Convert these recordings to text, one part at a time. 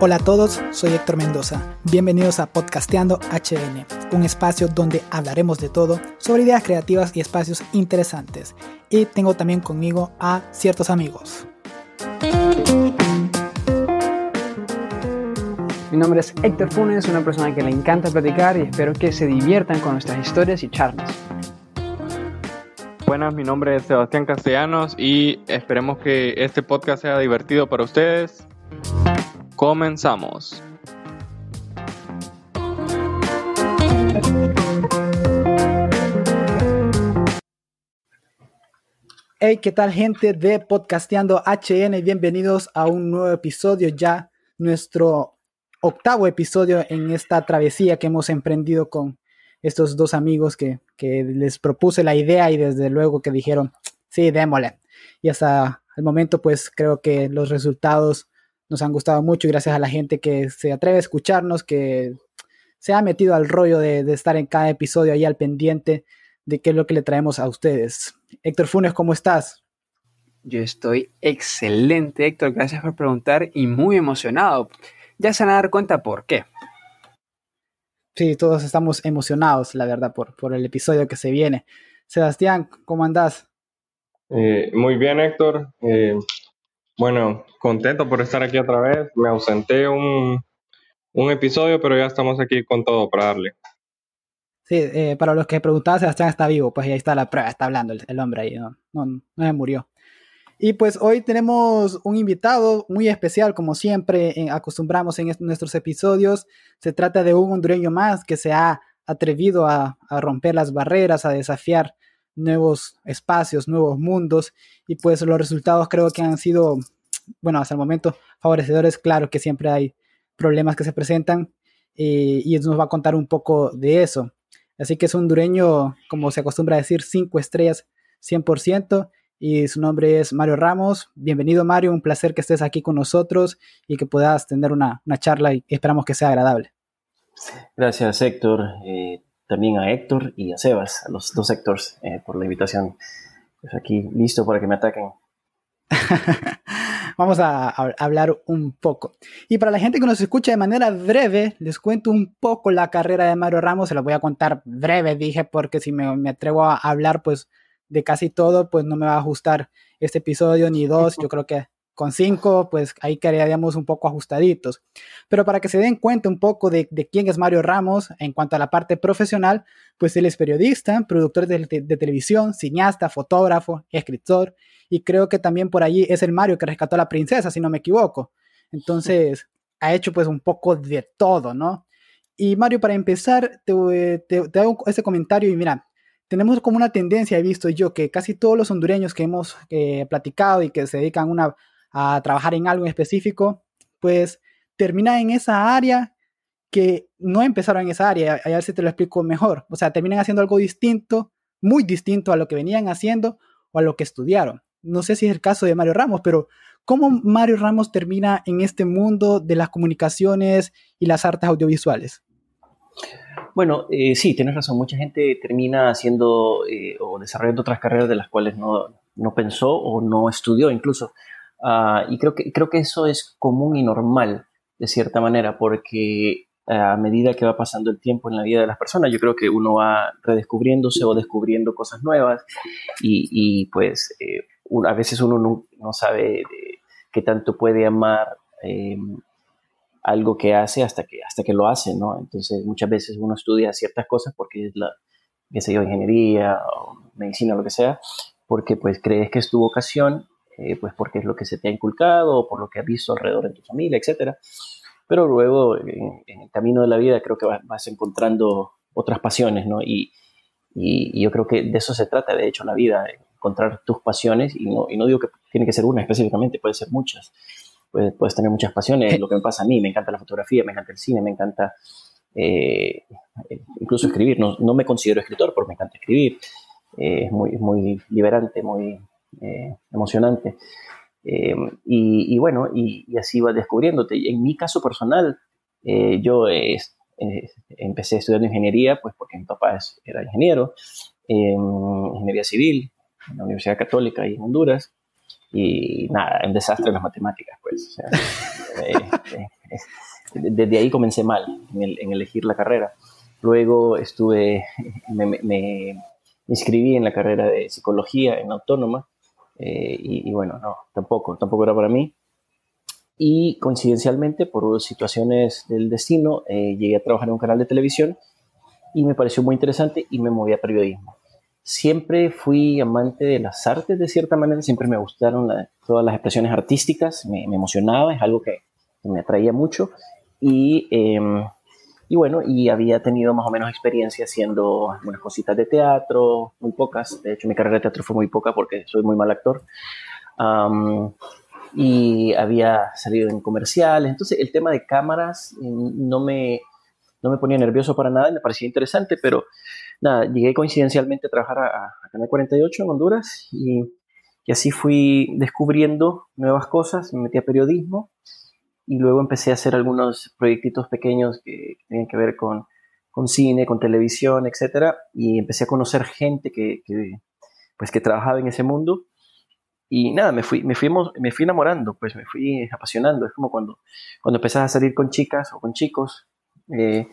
Hola a todos, soy Héctor Mendoza. Bienvenidos a Podcasteando HN, un espacio donde hablaremos de todo sobre ideas creativas y espacios interesantes. Y tengo también conmigo a ciertos amigos. Mi nombre es Héctor Funes, una persona que le encanta platicar y espero que se diviertan con nuestras historias y charlas. Buenas, mi nombre es Sebastián Castellanos y esperemos que este podcast sea divertido para ustedes. Comenzamos. Hey, ¿qué tal gente de Podcasteando HN? Bienvenidos a un nuevo episodio ya, nuestro octavo episodio en esta travesía que hemos emprendido con estos dos amigos que, que les propuse la idea y desde luego que dijeron, sí, démosle. Y hasta el momento pues creo que los resultados nos han gustado mucho y gracias a la gente que se atreve a escucharnos, que se ha metido al rollo de, estar en cada episodio ahí al pendiente de qué es lo que le traemos a ustedes. Héctor Funes, ¿cómo estás? Yo estoy excelente, Héctor. Gracias por preguntar y muy emocionado. Ya se van a dar cuenta por qué. Sí, todos estamos emocionados, la verdad, por, por el episodio que se viene. Sebastián, ¿cómo andás? Eh, muy bien, Héctor. Eh, bueno, contento por estar aquí otra vez. Me ausenté un, episodio, pero ya estamos aquí con todo para darle. Sí, eh, para los que preguntaban, Sebastián está vivo, pues ahí está la prueba, está hablando el, hombre ahí, no, no, no se murió. Y pues hoy tenemos un invitado muy especial, como siempre acostumbramos en nuestros episodios. Se trata de un hondureño más que se ha atrevido a, a romper las barreras, a desafiar nuevos espacios, nuevos mundos y pues los resultados creo que han sido, bueno, hasta el momento favorecedores, claro que siempre hay problemas que se presentan eh, y nos va a contar un poco de eso. Así que es un hondureño, como se acostumbra a decir, cinco estrellas 100% y su nombre es Mario Ramos. Bienvenido Mario, un placer que estés aquí con nosotros y que puedas tener una, una charla y esperamos que sea agradable. Gracias Héctor. Eh, también a Héctor y a Sebas, a los dos Héctors, eh, por la invitación. Pues aquí listo para que me ataquen. Vamos a, hablar un poco. Y para la gente que nos escucha de manera breve, les cuento un poco la carrera de Mario Ramos. Se la voy a contar breve, dije, porque si me, me atrevo a hablar pues de casi todo, pues no me va a ajustar este episodio ni dos. Yo creo que con cinco, pues ahí quedaríamos un poco ajustaditos. Pero para que se den cuenta un poco de, quién es Mario Ramos en cuanto a la parte profesional, pues él es periodista, productor de, televisión, cineasta, fotógrafo, escritor, y creo que también por allí es el Mario que rescató a la princesa, si no me equivoco. Entonces, ha hecho pues un poco de todo, ¿no? Y Mario, para empezar, te, te hago ese comentario y mira, tenemos como una tendencia, he visto yo, que casi todos los hondureños que hemos eh, platicado y que se dedican una a trabajar en algo en específico, pues termina en esa área que no empezaron en esa área, a ver si te lo explico mejor. O sea, terminan haciendo algo distinto, muy distinto a lo que venían haciendo o a lo que estudiaron. No sé si es el caso de Mario Ramos, pero ¿cómo Mario Ramos termina en este mundo de las comunicaciones y las artes audiovisuales? Bueno, eh, sí, tienes razón. Mucha gente termina haciendo eh, o desarrollando otras carreras de las cuales no, no pensó o no estudió incluso. Ah, y creo que, creo que eso es común y normal, de cierta manera, porque a medida que va pasando el tiempo en la vida de las personas, yo creo que uno va redescubriéndose o descubriendo cosas nuevas y, pues eh, a veces uno no, sabe qué tanto puede amar em, algo que hace hasta que, hasta que lo hace, ¿no? Entonces muchas veces uno estudia ciertas cosas porque es la, qué sé yo, ingeniería o medicina, lo que sea, porque pues crees que es tu vocación eh, pues porque es lo que se te ha inculcado, por lo que has visto alrededor de tu familia, etc. Pero luego, en, el camino de la vida, creo que vas, encontrando otras pasiones, ¿no? Y, y, yo creo que de eso se trata, de hecho, la vida, encontrar tus pasiones, y no, y no digo que tiene que ser una específicamente, puede ser muchas. Puedes, puedes tener muchas pasiones, lo que me pasa a mí, me encanta la fotografía, me encanta el cine, me encanta eh, incluso escribir. No, no, me considero escritor, porque me encanta escribir. Eh, es muy, muy liberante, muy, eh, emocionante. Eh, y, bueno, y, así vas descubriéndote. En mi caso personal, eh, yo empecé estudiando ingeniería, pues porque mi papá era ingeniero, ingeniería civil, en la Universidad Católica y en Honduras, y nada, un desastre en las matemáticas, pues. desde ahí comencé mal en, elegir la carrera. Luego estuve, me, inscribí en la carrera de psicología en autónoma eh, y, bueno, no, tampoco, tampoco era para mí. Y coincidencialmente, por situaciones del destino, eh, llegué a trabajar en un canal de televisión y me pareció muy interesante y me moví a periodismo. Siempre fui amante de las artes de cierta manera, siempre me gustaron todas las expresiones artísticas, me, emocionaba, es algo que, me atraía mucho y, em, y, bueno, y había tenido más o menos experiencia haciendo algunas cositas de teatro, muy pocas, de hecho mi carrera de teatro fue muy poca porque soy muy mal actor. y había salido en comerciales, entonces el tema de cámaras mm, no me, no me ponía nervioso para nada me parecía interesante, pero nada, llegué coincidencialmente a trabajar a, Canal 48 en Honduras y, y, así fui descubriendo nuevas cosas, me metí a periodismo y luego empecé a hacer algunos proyectitos pequeños que, tenían que ver con, con, cine, con televisión, etcétera, y empecé a conocer gente que, que, pues, que trabajaba en ese mundo y nada, me fui, me, fui, me fui enamorando, pues me fui apasionando. Es como cuando, cuando empezás a salir con chicas o con chicos eh,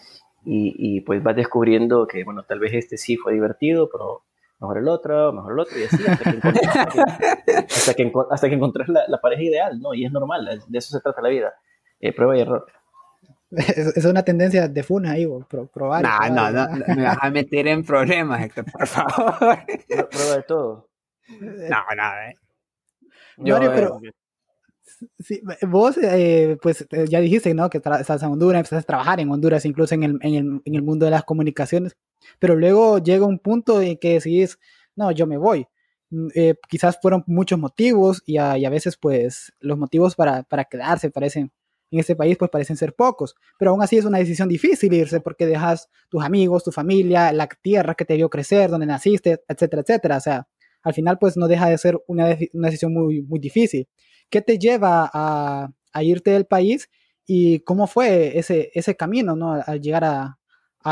y, pues vas descubriendo que, bueno, tal vez este sí fue divertido, pero mejor el otro, mejor el otro, y así hasta que, hasta que, hasta que, encontrás la, pareja ideal, ¿no? Y es normal, de eso se trata la vida, eh, prueba y error. Es, una tendencia de funa ahí, probar. No, no, no, me vas a meter en problemas, Héctor, por favor. Prueba de todo. No, no, eh. Yo, pero, Sí, vos, eh, pues eh, ya dijiste, ¿no? Que estás en Honduras, empezaste a trabajar en Honduras, incluso en el, en, el, en el, mundo de las comunicaciones, pero luego llega un punto en que decís, no, yo me voy. Mm, eh, quizás fueron muchos motivos y a, a veces, pues, los motivos para, para, quedarse parecen, en este país, pues parecen ser pocos, pero aún así es una decisión difícil irse porque dejas tus amigos, tu familia, la tierra que te vio crecer, donde naciste, etcétera, etcétera. O sea, al final, pues, no deja de ser una, una decisión muy, muy difícil. ¿Qué te lleva a, irte del país y cómo fue ese, ese camino, ¿no? Al llegar a,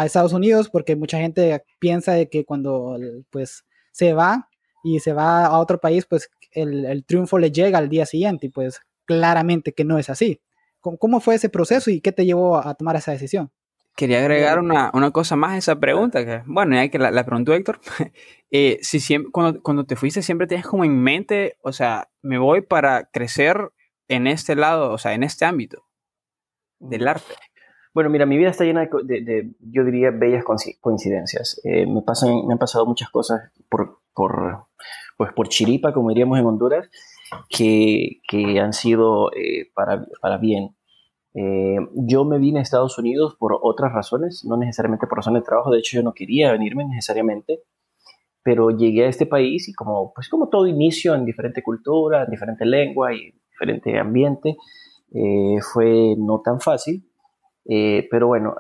Estados Unidos, porque mucha gente piensa de que cuando pues se va y se va a otro país, pues el, triunfo le llega al día siguiente y pues claramente que no es así. ¿Cómo, fue ese proceso y qué te llevó a tomar esa decisión? Quería agregar una, cosa más a esa pregunta, que bueno, ya que la, la preguntó Héctor, eh, si siempre, cuando, cuando te fuiste siempre tenías como en mente, o sea, me voy para crecer en este lado, o sea, en este ámbito del arte. Bueno, mira, mi vida está llena de, yo diría, bellas coincidencias. Eh, me, pasan, me han pasado muchas cosas por, por, pues por chiripa, como diríamos en Honduras, que, que han sido eh, para, para bien. Eh, yo me vine a Estados Unidos por otras razones, no necesariamente por razones de trabajo, de hecho yo no quería venirme necesariamente, pero llegué a este país y como, pues como todo inicio en diferente cultura, en diferente lengua y diferente ambiente, eh, fue no tan fácil, eh, pero bueno,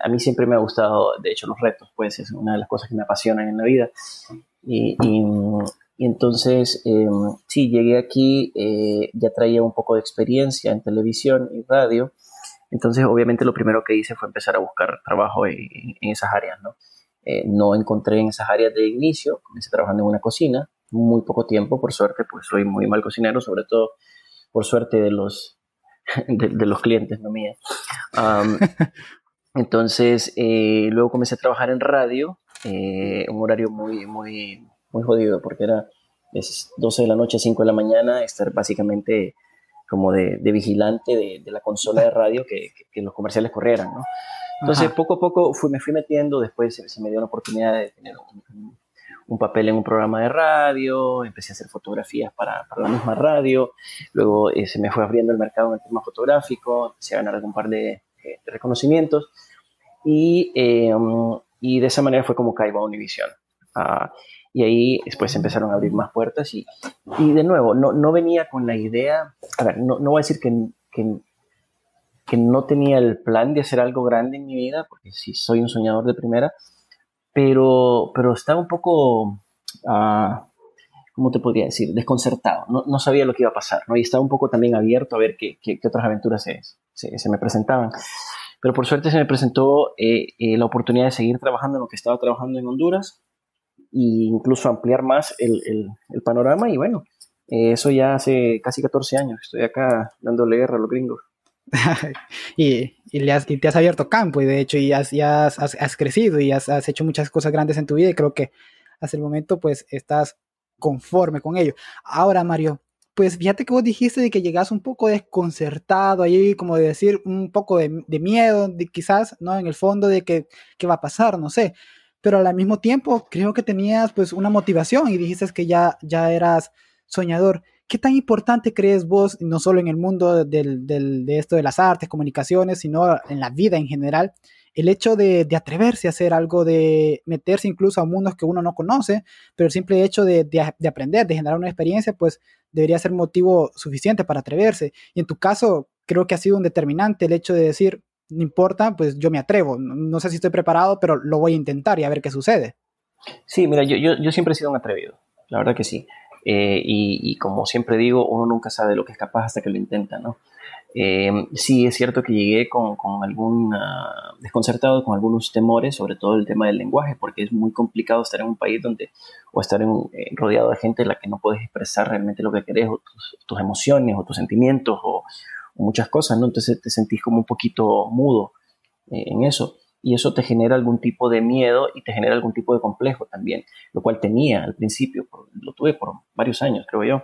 a mí siempre me ha gustado, de hecho los retos, pues es una de las cosas que me apasionan en la vida. Y, y entonces, em, sí, llegué aquí, eh, ya traía un poco de experiencia en televisión y radio. Entonces, obviamente, lo primero que hice fue empezar a buscar trabajo en, esas áreas, ¿no? Eh, no encontré en esas áreas de inicio, comencé trabajando en una cocina, muy poco tiempo, por suerte, pues soy muy mal cocinero, sobre todo por suerte de los, de, los clientes, no mía. entonces, eh, luego comencé a trabajar en radio, un horario muy, muy, muy jodido porque era es 12 de la noche, 5 de la mañana, estar básicamente como de, vigilante de, la consola de radio que, los comerciales corrieran, ¿no? Entonces, poco a poco fui, me fui metiendo, después se, me dio la oportunidad de tener un, papel en un programa de radio, empecé a hacer fotografías para, la misma radio, luego eh, se me fue abriendo el mercado en el tema fotográfico, empecé a ganar algún par de, reconocimientos y, eh, um, y de esa manera fue como caigo a Univision. Uh, y ahí después empezaron a abrir más puertas y, y de nuevo, no, no, venía con la idea, a ver, no, no voy a decir que, que, que, no tenía el plan de hacer algo grande en mi vida, porque sí soy un soñador de primera, pero, pero estaba un poco, uh, ¿cómo te podría decir? Desconcertado, no, no, sabía lo que iba a pasar, ¿no? Y estaba un poco también abierto a ver qué, qué, otras aventuras se, se, se, me presentaban. Pero por suerte se me presentó eh, eh, la oportunidad de seguir trabajando en lo que estaba trabajando en Honduras e incluso ampliar más el, el, panorama y bueno, eso ya hace casi 14 años, estoy acá dándole guerra a los gringos. y, y, le has, y, te has abierto campo y de hecho y has, has, has, crecido y has, hecho muchas cosas grandes en tu vida y creo que hasta el momento pues estás conforme con ello. Ahora Mario, pues fíjate que vos dijiste de que llegas un poco desconcertado ahí, como de decir un poco de, de miedo, de quizás, ¿no? En el fondo de que qué va a pasar, no sé. Pero al mismo tiempo creo que tenías pues una motivación y dijiste que ya, ya eras soñador. ¿Qué tan importante crees vos, no solo en el mundo del, de esto de las artes, comunicaciones, sino en la vida en general, el hecho de, atreverse a hacer algo, de meterse incluso a mundos que uno no conoce, pero el simple hecho de, de, de, aprender, de generar una experiencia, pues debería ser motivo suficiente para atreverse. Y en tu caso, creo que ha sido un determinante el hecho de decir, no importa, pues yo me atrevo. No, no sé si estoy preparado, pero lo voy a intentar y a ver qué sucede. Sí, mira, yo, yo, yo siempre he sido un atrevido, la verdad que sí. Eh, y, y, como siempre digo, uno nunca sabe lo que es capaz hasta que lo intenta, ¿no? Eh, sí, es cierto que llegué con, con algún desconcertado, con algunos temores, sobre todo el tema del lenguaje, porque es muy complicado estar en un país donde, o estar en, eh, rodeado de gente en la que no puedes expresar realmente lo que querés, o tus, tus emociones, o tus sentimientos, o, o, muchas cosas, ¿no? Entonces te sentís como un poquito mudo eh, en eso y eso te genera algún tipo de miedo y te genera algún tipo de complejo también, lo cual tenía al principio, lo tuve por varios años, creo yo,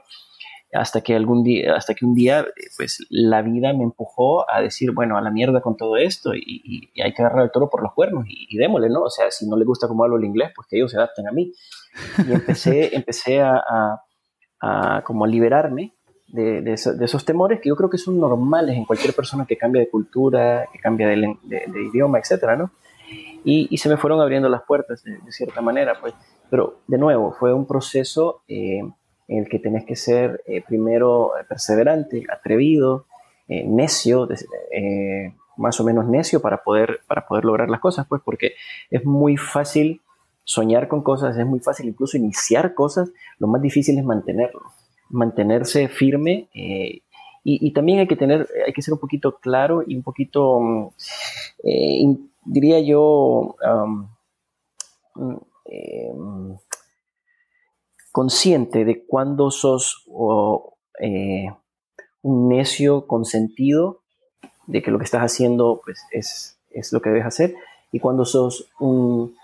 hasta que algún día, hasta que un día, pues la vida me empujó a decir, bueno, a la mierda con todo esto y, y hay que agarrar el toro por los cuernos y, y, démosle, ¿no? O sea, si no le gusta cómo hablo el inglés, pues que ellos se adapten a mí. Y empecé, empecé a, a, a como liberarme de, de, de, esos temores que yo creo que son normales en cualquier persona que cambia de cultura, que cambia de, de idioma, etcétera, ¿no? Y, y, se me fueron abriendo las puertas de, cierta manera, pues. Pero, de nuevo, fue un proceso eh, en el que tenés que ser eh, primero perseverante, atrevido, eh, necio, eh, más o menos necio para poder, para poder lograr las cosas, pues, porque es muy fácil soñar con cosas, es muy fácil incluso iniciar cosas, lo más difícil es mantenerlo mantenerse firme eh, y, también hay que tener, hay que ser un poquito claro y un poquito, eh, diría yo, eh, consciente de cuando sos un necio consentido de que lo que estás haciendo pues, es, es lo que debes hacer y cuando sos un,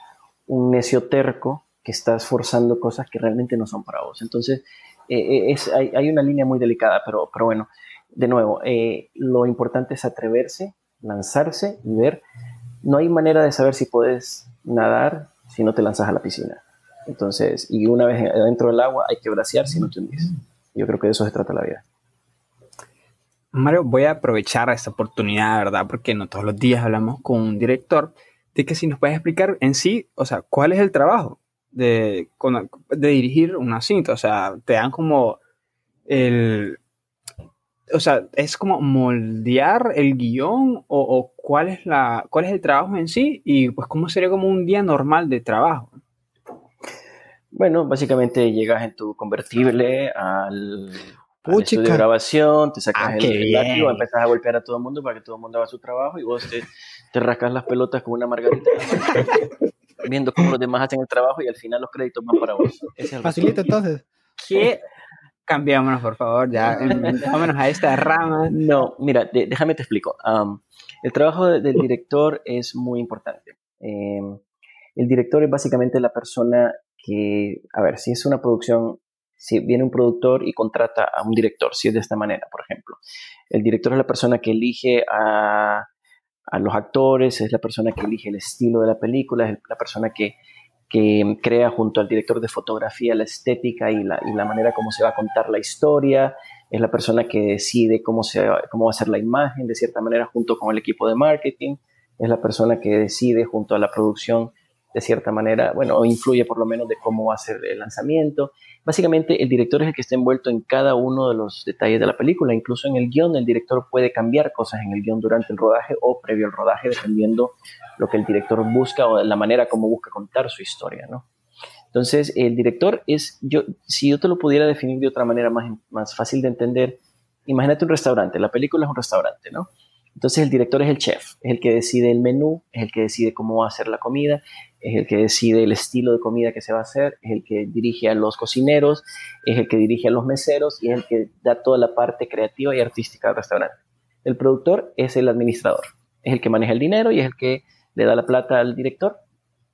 un necio terco que estás forzando cosas que realmente no son para vos. Entonces, eh, es, hay, una línea muy delicada, pero, pero bueno, de nuevo, eh, lo importante es atreverse, lanzarse y ver. No hay manera de saber si puedes nadar si no te lanzas a la piscina. Entonces, y una vez dentro del agua hay que bracear si no te hundís. Yo creo que de eso se trata la vida. Mario, voy a aprovechar esta oportunidad, ¿verdad? Porque no todos los días hablamos con un director, de que si nos puedes explicar en sí, o sea, cuál es el trabajo de, de dirigir una cinta. O sea, te dan como el. O sea, es como moldear el guion o, o, cuál, es la, cuál es el trabajo en sí y pues cómo sería como un día normal de trabajo. Bueno, básicamente llegas en tu convertible al, al estudio de grabación, te sacas ah, el látigo, empezás a golpear a todo el mundo para que todo el mundo haga su trabajo y vos te, te rascas las pelotas con una margarita viendo cómo los demás hacen el trabajo y al final los créditos van para vos. Facilita entonces. ¿Qué? Cambiémonos, por favor, ya. Vámonos a esta rama. No, mira, de, déjame te explico. Um, el trabajo de, del director es muy importante. Eh, el director es básicamente la persona que, a ver, si es una producción, si viene un productor y contrata a un director, si es de esta manera, por ejemplo. El director es la persona que elige a a los actores, es la persona que elige el estilo de la película, es la persona que, que crea junto al director de fotografía la estética y la, la, manera como se va a contar la historia, es la persona que decide cómo, se, cómo va a ser la imagen de cierta manera junto con el equipo de marketing, es la persona que decide junto a la producción de cierta manera, bueno, o influye por lo menos de cómo va a ser el lanzamiento. Básicamente el director es el que está envuelto en cada uno de los detalles de la película, incluso en el guion el director puede cambiar cosas en el guion durante el rodaje o previo al rodaje, dependiendo lo que el director busca o la manera como busca contar su historia, ¿no? Entonces, el director es, yo, si yo te lo pudiera definir de otra manera más, más fácil de entender, imagínate un restaurante, la película es un restaurante, ¿no? Entonces el director es el chef, es el que decide el menú, es el que decide cómo va a ser la comida, es el que decide el estilo de comida que se va a hacer, es el que dirige a los cocineros, es el que dirige a los meseros y es el que da toda la parte creativa y artística del restaurante. El productor es el administrador, es el que maneja el dinero y es el que le da la plata al director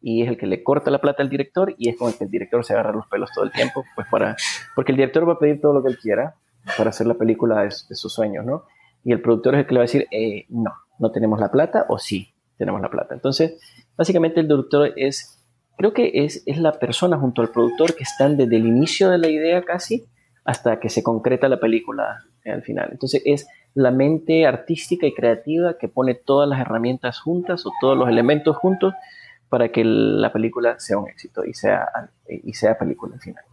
y es el que le corta la plata al director y es con el que el director se agarra los pelos todo el tiempo, pues para, porque el director va a pedir todo lo que él quiera para hacer la película de, sus sueños, ¿no? Y el productor es el que le va a decir, eh, no, no tenemos la plata o sí, tenemos la plata. Entonces, básicamente el director es, creo que es, es la persona junto al productor que están desde el inicio de la idea casi hasta que se concreta la película al final. Entonces es la mente artística y creativa que pone todas las herramientas juntas o todos los elementos juntos para que la película sea un éxito y sea, y sea película al final.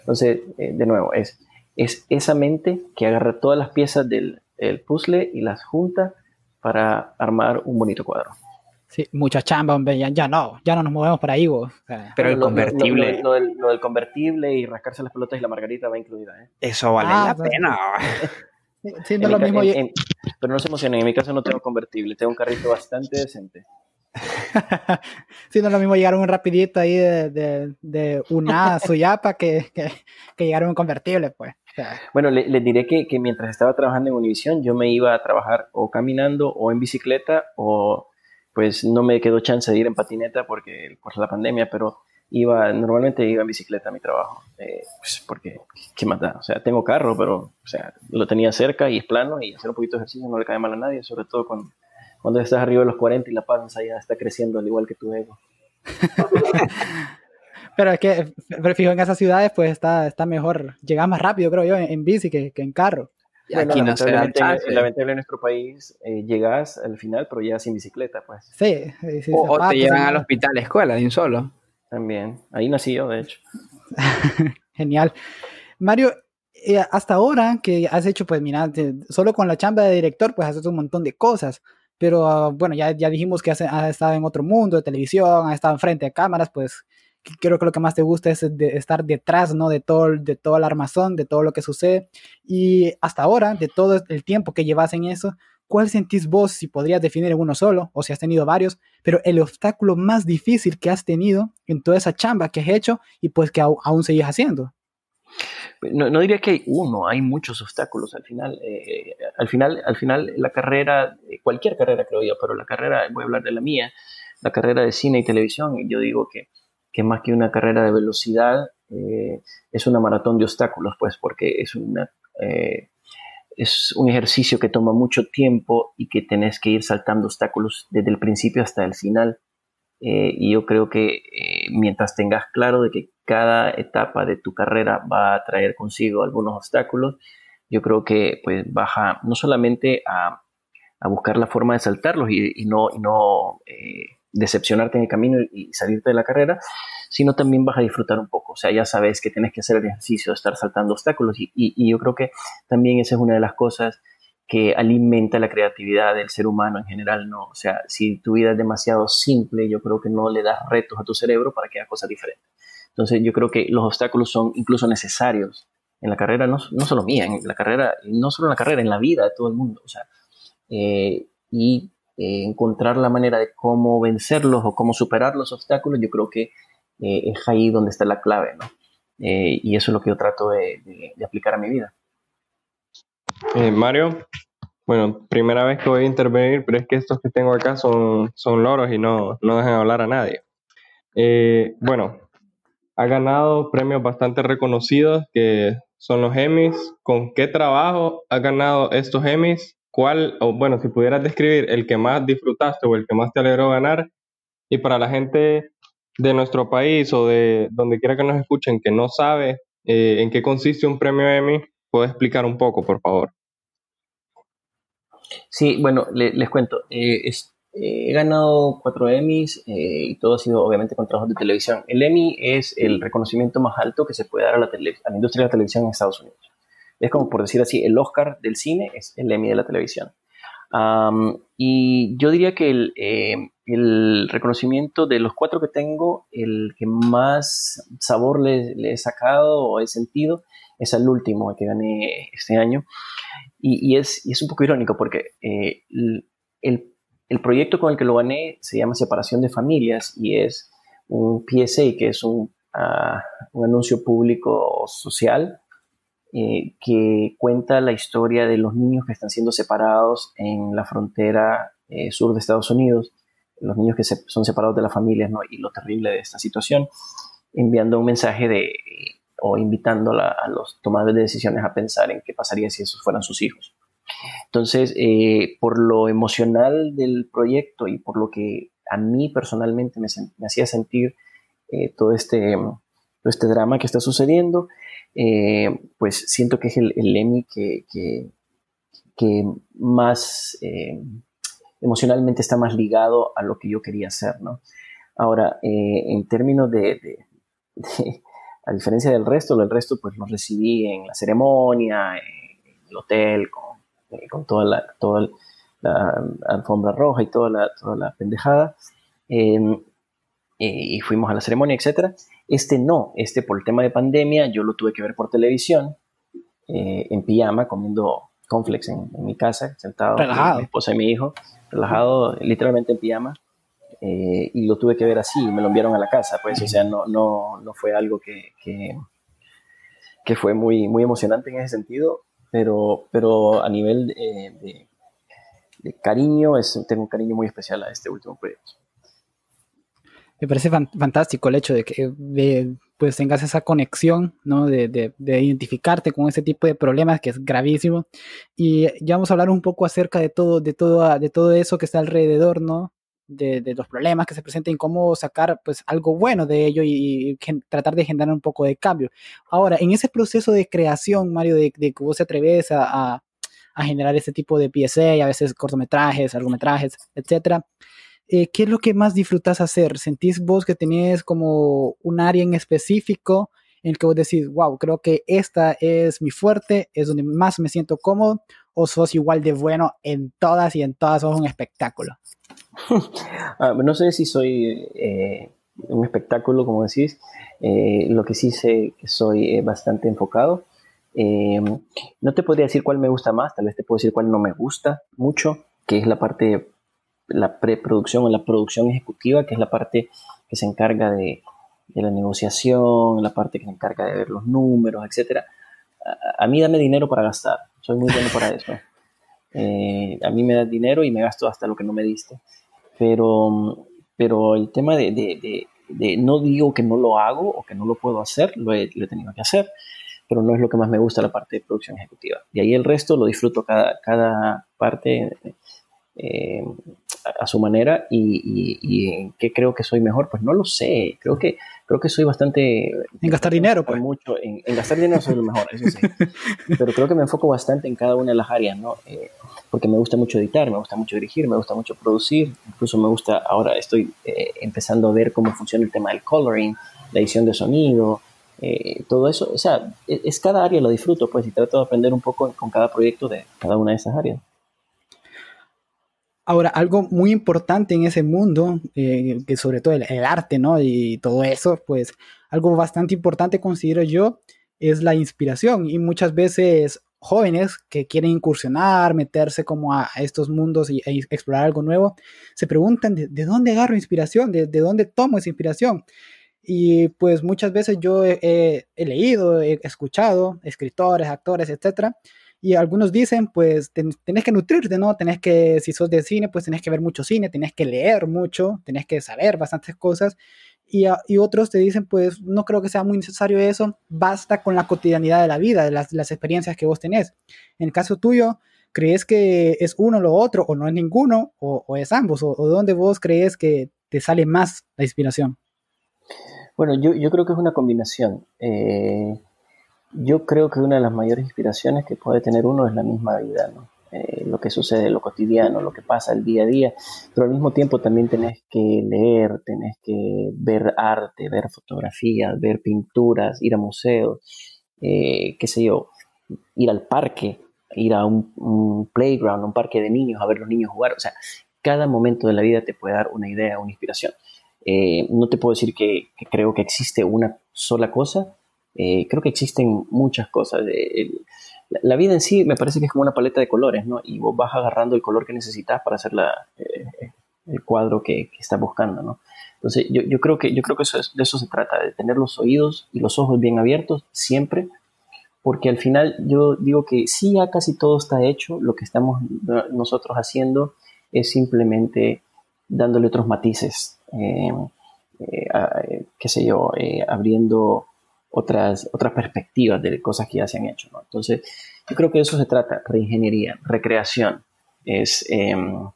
Entonces, eh, de nuevo, es, es esa mente que agarra todas las piezas del, puzzle y las junta para armar un bonito cuadro. Sí, mucha chamba, hombre, ya, no, ya no nos movemos para ahí, Pero el convertible. Lo, del, convertible y rascarse las pelotas y la margarita va incluida, ¿eh? Eso vale ah, la pues, pena. Sí, no lo mismo. pero no se emocionen, en mi casa no tengo convertible, tengo un carrito bastante decente. sí, no es lo mismo llegar un rapidito ahí de, de, de una Suyapa que, que, que, llegar un convertible, pues. bueno, les diré que, que, mientras estaba trabajando en Univision, yo me iba a trabajar o caminando o en bicicleta o pues no me quedó chance de ir en patineta porque por la pandemia, pero iba, normalmente iba en bicicleta a mi trabajo, eh, pues porque, ¿qué más da? O sea, tengo carro, pero, o sea, lo tenía cerca y es plano y hacer un poquito de ejercicio no le cae mal a nadie, sobre todo con, cuando estás arriba de los 40 y la panza ya está creciendo al igual que tu ego. pero es que, pero fijo, en esas ciudades pues está, está mejor, llegas más rápido creo yo en, bici que, en carro. aquí no se en nuestro país eh, llegas al final, pero ya sin bicicleta, pues. Sí, sí o, te llevan al hospital, escuela, de un solo. También, ahí nací yo, de hecho. Genial. Mario, eh, hasta ahora que has hecho, pues mira, solo con la chamba de director, pues has hecho un montón de cosas pero ah, bueno, ya, ya dijimos que has, estado en otro mundo de televisión, has estado enfrente de cámaras, pues creo que lo que más te gusta es estar detrás, ¿no? De todo, de todo el armazón, de todo lo que sucede. Y hasta ahora, de todo el tiempo que llevas en eso, ¿cuál sentís vos, si podrías definir uno solo, o si has tenido varios, pero el obstáculo más difícil que has tenido en toda esa chamba que has hecho y pues que aún seguís haciendo? no, diría que hay uno, hay muchos obstáculos al final. Eh, al final, al final la carrera, eh, cualquier carrera creo yo, pero la carrera, voy a hablar de la mía, la carrera de cine y televisión, yo digo que, que más que una carrera de velocidad, eh, es una maratón de obstáculos, pues, porque es una... es un ejercicio que toma mucho tiempo y que tenés que ir saltando obstáculos desde el principio hasta el final. y yo creo que mientras tengas claro de que cada etapa de tu carrera va a traer consigo algunos obstáculos, yo creo que pues baja no solamente a, buscar la forma de saltarlos y, no, eh, decepcionarte en el camino y salirte de la carrera, sino también vas a disfrutar un poco. O sea, ya sabes que tienes que hacer el ejercicio de estar saltando obstáculos y, y, yo creo que también esa es una de las cosas que alimenta la creatividad del ser humano en general, ¿no? O sea, si tu vida es demasiado simple, yo creo que no le das retos a tu cerebro para que haga cosas diferentes. Entonces yo creo que los obstáculos son incluso necesarios en la carrera, no, no solo mía, en la carrera, no solo en la carrera, en la vida de todo el mundo. O sea, eh, y eh, encontrar la manera de cómo vencerlos o cómo superar los obstáculos, yo creo que eh, es ahí donde está la clave, ¿no? y eso es lo que yo trato de, aplicar a mi vida. Mario, bueno, primera vez que voy a intervenir, pero es que estos que tengo acá son, son loros y no, no dejan hablar a nadie. bueno, ha ganado premios bastante reconocidos que son los Emmys. ¿Con qué trabajo ha ganado estos Emmys? ¿Cuál, o bueno, si pudieras describir el que más disfrutaste o el que más te alegró ganar? Y para la gente de nuestro país o de donde quiera que nos escuchen que no sabe eh, en qué consiste un premio Emmy, ¿puedes explicar un poco, por favor? Sí, bueno, les cuento. Eh, eh, he ganado cuatro Emmys eh, y todo ha sido obviamente con trabajos de televisión. El Emmy es el reconocimiento más alto que se puede dar a la, a la industria de la televisión en Estados Unidos. Es como por decir así, el Oscar del cine es el Emmy de la televisión. y yo diría que el, eh, el, reconocimiento de los cuatro que tengo, el que más sabor le, he sacado o he sentido es el último, que gané este año. Y, y, es, y es, un poco irónico porque el, el el proyecto con el que lo gané se llama Separación de Familias y es un PSA, que es un, ah, un anuncio público social eh, que cuenta la historia de los niños que están siendo separados en la frontera eh, sur de Estados Unidos, los niños que son separados de las familias ¿no? y lo terrible de esta situación, enviando un mensaje de, o invitando a los tomadores de decisiones a pensar en qué pasaría si esos fueran sus hijos. Entonces, eh, por lo emocional del proyecto y por lo que a mí personalmente me, hacía sentir todo, este, todo este drama que está sucediendo, eh, pues siento que es el, el Emmy que, que, más emocionalmente está más ligado a lo que yo quería hacer, ¿no? Ahora, en términos de, a diferencia del resto, el resto pues lo recibí en la ceremonia, en el hotel, con eh, con toda la, toda la alfombra roja y toda la, toda la pendejada. Em, y fuimos a la ceremonia, etc. Este no, este por el tema de pandemia, yo lo tuve que ver por televisión, eh, en pijama, comiendo conflex en, mi casa, sentado relajado. mi esposa y mi hijo, relajado, literalmente en pijama. Eh, y lo tuve que ver así, me lo enviaron a la casa, pues, o sea, no, no, no fue algo que, que, que, fue muy, muy emocionante en ese sentido, pero, pero a nivel de, cariño, es, tengo un cariño muy especial a este último proyecto. Me parece fantástico el hecho de que pues tengas esa conexión, ¿no? De, de, identificarte con ese tipo de problemas que es gravísimo. Y ya vamos a hablar un poco acerca de todo, de todo, de todo eso que está alrededor, ¿no? de, los problemas que se presentan y cómo sacar pues algo bueno de ello y, tratar de generar un poco de cambio. Ahora, en ese proceso de creación, Mario, de, que vos se atreves a, a, generar ese tipo de PSA, a veces cortometrajes, largometrajes, etcétera, eh, ¿qué es lo que más disfrutas hacer? ¿Sentís vos que tenés como un área en específico en el que vos decís, wow, creo que esta es mi fuerte, es donde más me siento cómodo, o sos igual de bueno en todas y en todas sos un espectáculo? Ah, no sé si soy eh, un espectáculo, como decís. Eh, lo que sí sé que soy eh, bastante enfocado. no te podría decir cuál me gusta más, tal vez te puedo decir cuál no me gusta mucho, que es la parte, la preproducción o la producción ejecutiva, que es la parte que se encarga de, la negociación, la parte que se encarga de ver los números, etc. A, a mí dame dinero para gastar, soy muy bueno para eso. a mí me das dinero y me gasto hasta lo que no me diste pero, pero el tema de, no digo que no lo hago o que no lo puedo hacer, lo he, tenido que hacer, pero no es lo que más me gusta la parte de producción ejecutiva. Y ahí el resto lo disfruto cada, cada parte eh, a, su manera y, en qué creo que soy mejor, pues no lo sé, creo que, creo que soy bastante... En gastar dinero, pues. Mucho, en, gastar dinero soy lo mejor, eso sí, pero creo que me enfoco bastante en cada una de las áreas, ¿no? Eh, porque me gusta mucho editar, me gusta mucho dirigir, me gusta mucho producir, incluso me gusta, ahora estoy eh, empezando a ver cómo funciona el tema del coloring, la edición de sonido, eh, todo eso, o sea, e, es, cada área lo disfruto, pues, y trato de aprender un poco con cada proyecto de cada una de esas áreas. Ahora, algo muy importante en ese mundo, eh, que sobre todo el, arte, ¿no? Y todo eso, pues algo bastante importante considero yo es la inspiración. Y muchas veces jóvenes que quieren incursionar, meterse como a, estos mundos y, e explorar algo nuevo, se preguntan de, dónde agarro inspiración, de, dónde tomo esa inspiración. Y pues muchas veces yo he, leído, he escuchado escritores, actores, etcétera, y algunos dicen, pues tenés que nutrirte, ¿no? Tenés que, si sos de cine, pues tenés que ver mucho cine, tenés que leer mucho, tenés que saber bastantes cosas y, otros te dicen, pues no creo que sea muy necesario eso, basta con la cotidianidad de la vida, las, experiencias que vos tenés. En el caso tuyo, ¿crees que es uno lo otro o no es ninguno o, es ambos? O, dónde vos crees que te sale más la inspiración? Bueno, yo, yo creo que es una combinación. Eh, yo creo que una de las mayores inspiraciones que puede tener uno es la misma vida, ¿no? Eh, lo que sucede, lo cotidiano, lo que pasa el día a día, pero al mismo tiempo también tenés que leer, tenés que ver arte, ver fotografías, ver pinturas, ir a museos, eh, qué sé yo, ir al parque, ir a un, playground, un parque de niños, a ver los niños jugar, o sea, cada momento de la vida te puede dar una idea, una inspiración. Eh, no te puedo decir que, creo que existe una sola cosa, creo que existen muchas cosas. El, la vida en sí me parece que es como una paleta de colores, ¿no? Y vos vas agarrando el color que necesitas para hacer eh, el cuadro que, estás buscando, ¿no? Entonces, yo, creo que, yo creo que eso de eso se trata, de tener los oídos y los ojos bien abiertos siempre porque al final yo digo que sí, ya casi todo está hecho, lo que estamos nosotros haciendo es simplemente dándole otros matices, eh, eh, qué sé yo, eh, abriendo otras, otras perspectivas de cosas que ya se han hecho. Entonces, yo creo que eso se trata, reingeniería, recreación, es em,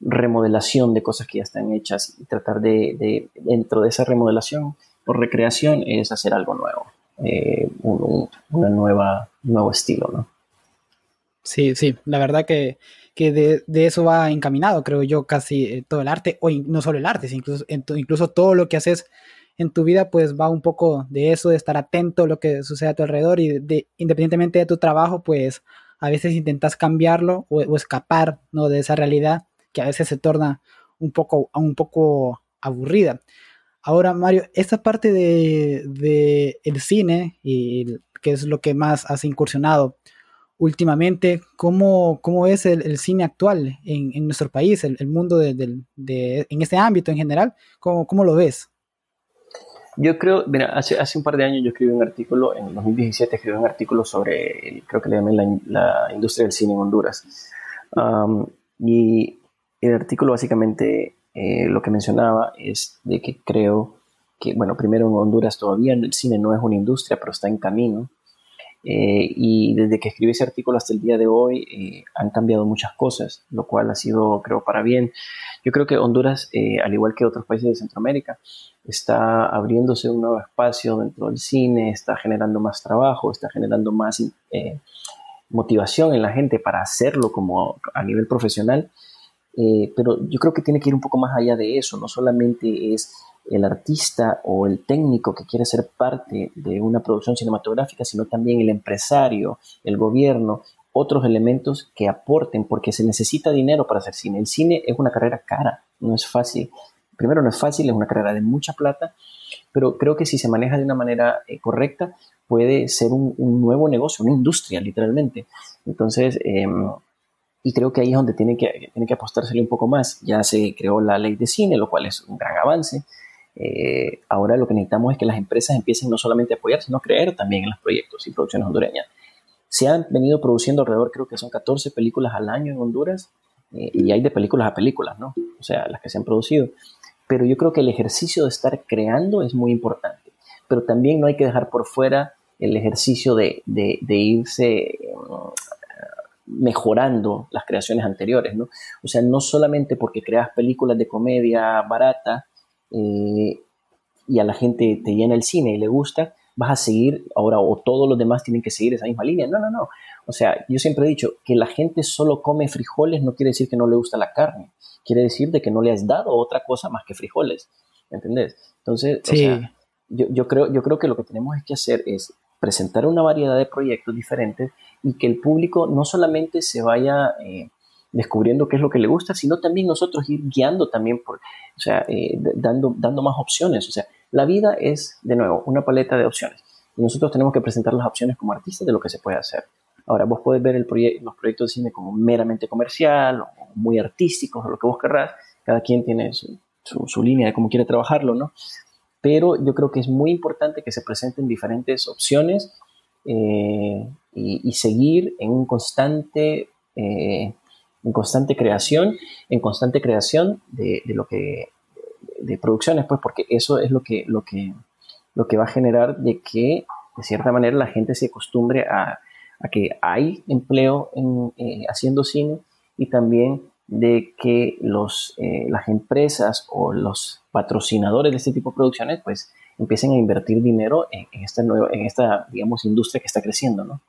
remodelación de cosas que ya están hechas y tratar de, dentro de esa remodelación o recreación, es hacer algo nuevo, un, una nueva, nuevo estilo, ¿no? Sí, sí, la verdad que que de, eso va encaminado, creo yo, casi eh, todo el arte, o no solo el arte, incluso, incluso todo lo que haces en tu vida, pues va un poco de eso, de estar atento a lo que sucede a tu alrededor y de, independientemente de tu trabajo, pues a veces intentas cambiarlo o, escapar ¿no? de esa realidad que a veces se torna un poco, un poco aburrida. Ahora, Mario, esta parte de, de el cine, y que es lo que más has incursionado, últimamente, ¿cómo, cómo es el, cine actual en, en, nuestro país, el, mundo de, en este ámbito en general? ¿Cómo, cómo lo ves? Yo creo, mira, hace, hace un par de años yo escribí un artículo, en 2017 escribí un artículo sobre, creo que le llamé la, industria del cine en Honduras. y el artículo básicamente eh, lo que mencionaba es de que creo que, bueno, primero en Honduras todavía el cine no es una industria, pero está en camino. Eh, y desde que escribí ese artículo hasta el día de hoy eh, han cambiado muchas cosas, lo cual ha sido, creo, para bien. Yo creo que Honduras, eh, al igual que otros países de Centroamérica, está abriéndose un nuevo espacio dentro del cine, está generando más trabajo, está generando más motivación en la gente para hacerlo como a nivel profesional. pero yo creo que tiene que ir un poco más allá de eso, no solamente es el artista o el técnico que quiere ser parte de una producción cinematográfica, sino también el empresario, el gobierno, otros elementos que aporten, porque se necesita dinero para hacer cine. El cine es una carrera cara, no es fácil. Primero no es fácil, es una carrera de mucha plata, pero creo que si se maneja de una manera eh, correcta, puede ser un, nuevo negocio, una industria, literalmente. Entonces, em, y creo que ahí es donde tiene que, tiene que apostársele un poco más. Ya se creó la ley de cine, lo cual es un gran avance. Eh, ahora lo que necesitamos es que las empresas empiecen no solamente a apoyar, sino a creer también en los proyectos y producciones hondureñas. Se han venido produciendo alrededor, creo que son 14 películas al año en Honduras, eh, y hay de películas a películas, ¿no? O sea, las que se han producido. Pero yo creo que el ejercicio de estar creando es muy importante. Pero también no hay que dejar por fuera el ejercicio de, de, de irse eh, mejorando las creaciones anteriores, ¿no? O sea, no solamente porque creas películas de comedia barata, eh, y a la gente te llena el cine y le gusta, vas a seguir ahora o todos los demás tienen que seguir esa misma línea. No, no, no. O sea, yo siempre he dicho que la gente solo come frijoles no quiere decir que no le gusta la carne. Quiere decir de que no le has dado otra cosa más que frijoles. ¿Entendés? Entonces, o sea, yo, yo, creo, yo creo que lo que tenemos que hacer es presentar una variedad de proyectos diferentes y que el público no solamente se vaya eh, descubriendo qué es lo que le gusta, sino también nosotros ir guiando también, por, o sea, eh, dando, dando más opciones. O sea, la vida es, de nuevo, una paleta de opciones. Y nosotros tenemos que presentar las opciones como artistas de lo que se puede hacer. Ahora, vos podés ver el los proyectos de cine como meramente comercial o muy artísticos o lo que vos querrás. Cada quien tiene su, su, línea de cómo quiere trabajarlo, ¿no? Pero yo creo que es muy importante que se presenten diferentes opciones eh, y, y, seguir en un constante eh, en constante creación, en constante creación de, lo que, de, producciones, pues porque eso es lo que, lo, que, lo que va a generar de que, de cierta manera, la gente se acostumbre a, que hay empleo en, eh, haciendo cine y también de que los, eh, las empresas o los patrocinadores de este tipo de producciones pues empiecen a invertir dinero en, en esta nueva, en esta, digamos, industria que está creciendo, ¿no?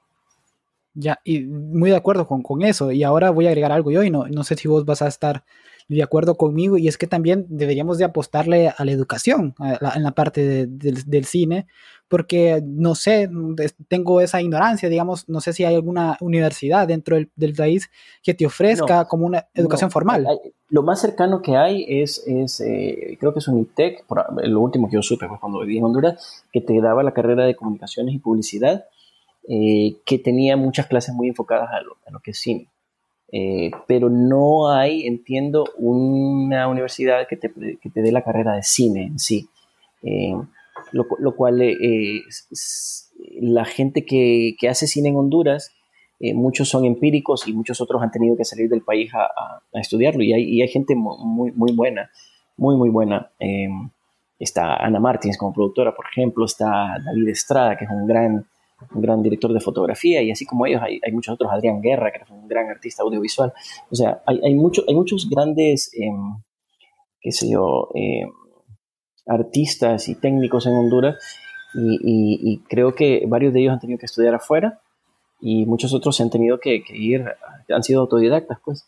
Ya, y muy de acuerdo con, con, eso. Y ahora voy a agregar algo yo y no, no sé si vos vas a estar de acuerdo conmigo. Y es que también deberíamos de apostarle a la educación en la parte del cine, porque no sé, tengo esa ignorancia, digamos, no sé si hay alguna universidad dentro del, del país que te ofrezca como una educación formal. lo más cercano que hay es, es eh, creo que es un ITEC, lo último que yo supe pues, cuando viví en Honduras, que te daba la carrera de comunicaciones y publicidad eh, que tenía muchas clases muy enfocadas a lo, que es cine. Eh, pero no hay, entiendo, una universidad que te, que te, dé la carrera de cine en sí. Eh, lo, lo, cual la gente que, que, hace cine en Honduras, muchos son empíricos y muchos otros han tenido que salir del país a, a, estudiarlo y hay, hay, gente muy, muy buena, muy, muy buena. Está Ana Martins como productora, por ejemplo, está David Estrada, que es un gran, un gran director de fotografía, y así como ellos hay, hay, muchos otros, Adrián Guerra, que es un gran artista audiovisual. O sea, hay, hay, mucho, hay muchos grandes, eh, qué sé yo, eh, artistas y técnicos en Honduras, y, y, y, creo que varios de ellos han tenido que estudiar afuera, y muchos otros se han tenido que, que ir, han sido autodidactas, pues.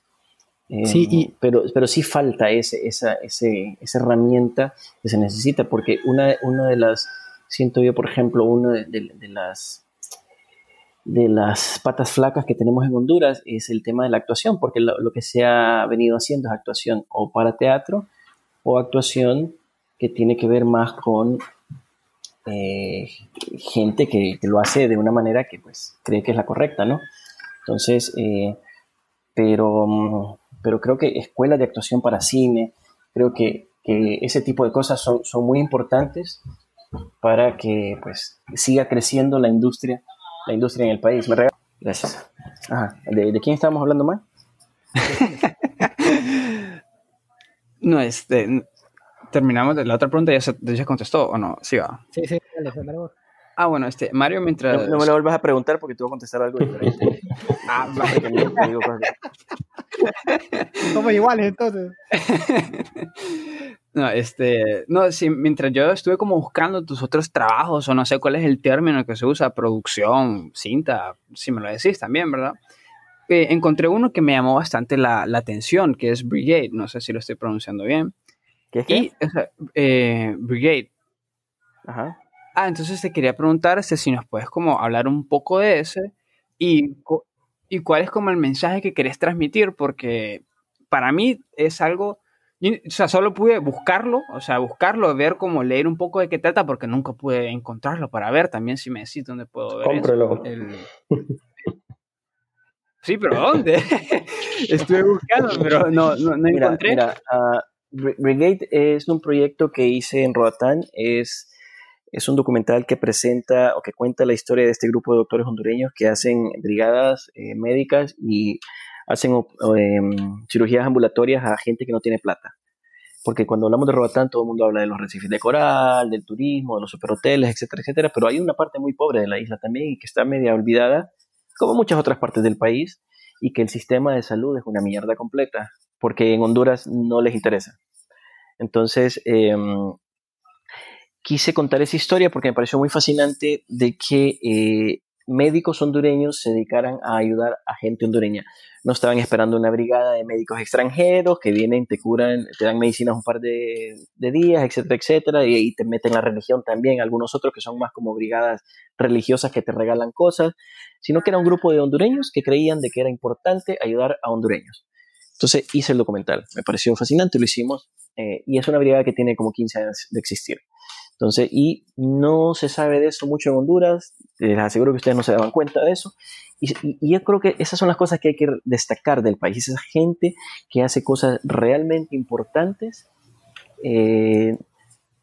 Sí, y, pero, pero sí falta ese, esa, ese, esa herramienta que se necesita, porque una, una de las, siento yo, por ejemplo, una de, de, de, las, de las patas flacas que tenemos en Honduras es el tema de la actuación, porque lo, que se ha venido haciendo es actuación o para teatro o actuación que tiene que ver más con eh, gente que, que, lo hace de una manera que pues cree que es la correcta, ¿no? Entonces, eh, pero pero creo que escuelas de actuación para cine, creo que, que ese tipo de cosas son, son, muy importantes para que pues siga creciendo la industria, la industria en el país. ¿Me Gracias. Ajá. ¿De, ¿De, quién estábamos hablando más? no, este, terminamos de la otra pregunta, ya se, ya contestó o no, sí va. Sí, sí, dale, dale. Ah, bueno, este, Mario, mientras... No, no, me lo vuelvas a preguntar porque te voy a contestar algo diferente. ah, Somos iguales, entonces. no, este... No, sí, mientras yo estuve como buscando tus otros trabajos, o no sé cuál es el término que se usa, producción, cinta, si me lo decís también, ¿verdad? Eh, encontré uno que me llamó bastante la, la, atención, que es Brigade, no sé si lo estoy pronunciando bien. ¿Qué es qué? Y, o sea, eh, Brigade. Ajá. Ah, entonces te quería preguntar este, si nos puedes como hablar un poco de ese y, y cuál es como el mensaje que querés transmitir, porque para mí es algo, o sea, solo pude buscarlo, o sea, buscarlo, ver cómo leer un poco de qué trata, porque nunca pude encontrarlo para ver también si me decís dónde puedo ver. Cómprelo. El... Sí, pero ¿dónde? Estuve buscando, pero no, no, no mira, encontré. Mira, uh, Brigade es un proyecto que hice en Roatán, es es un documental que presenta o que cuenta la historia de este grupo de doctores hondureños que hacen brigadas eh, médicas y hacen eh, cirugías ambulatorias a gente que no tiene plata. Porque cuando hablamos de Roatán, todo el mundo habla de los recifes de coral, del turismo, de los superhoteles, etcétera, etcétera. Pero hay una parte muy pobre de la isla también y que está media olvidada, como muchas otras partes del país, y que el sistema de salud es una mierda completa, porque en Honduras no les interesa. Entonces, eh, quise contar esa historia porque me pareció muy fascinante de que eh, médicos hondureños se dedicaran a ayudar a gente hondureña. No estaban esperando una brigada de médicos extranjeros que vienen, te curan, te dan medicinas un par de, días, etcétera, etcétera, y, y, te meten la religión también, algunos otros que son más como brigadas religiosas que te regalan cosas, sino que era un grupo de hondureños que creían de que era importante ayudar a hondureños. Entonces hice el documental, me pareció fascinante, lo hicimos, eh, y es una brigada que tiene como 15 años de existir. Entonces, y no se sabe de eso mucho en Honduras, les aseguro que ustedes no se daban cuenta de eso. Y, yo creo que esas son las cosas que hay que destacar del país, esa gente que hace cosas realmente importantes eh,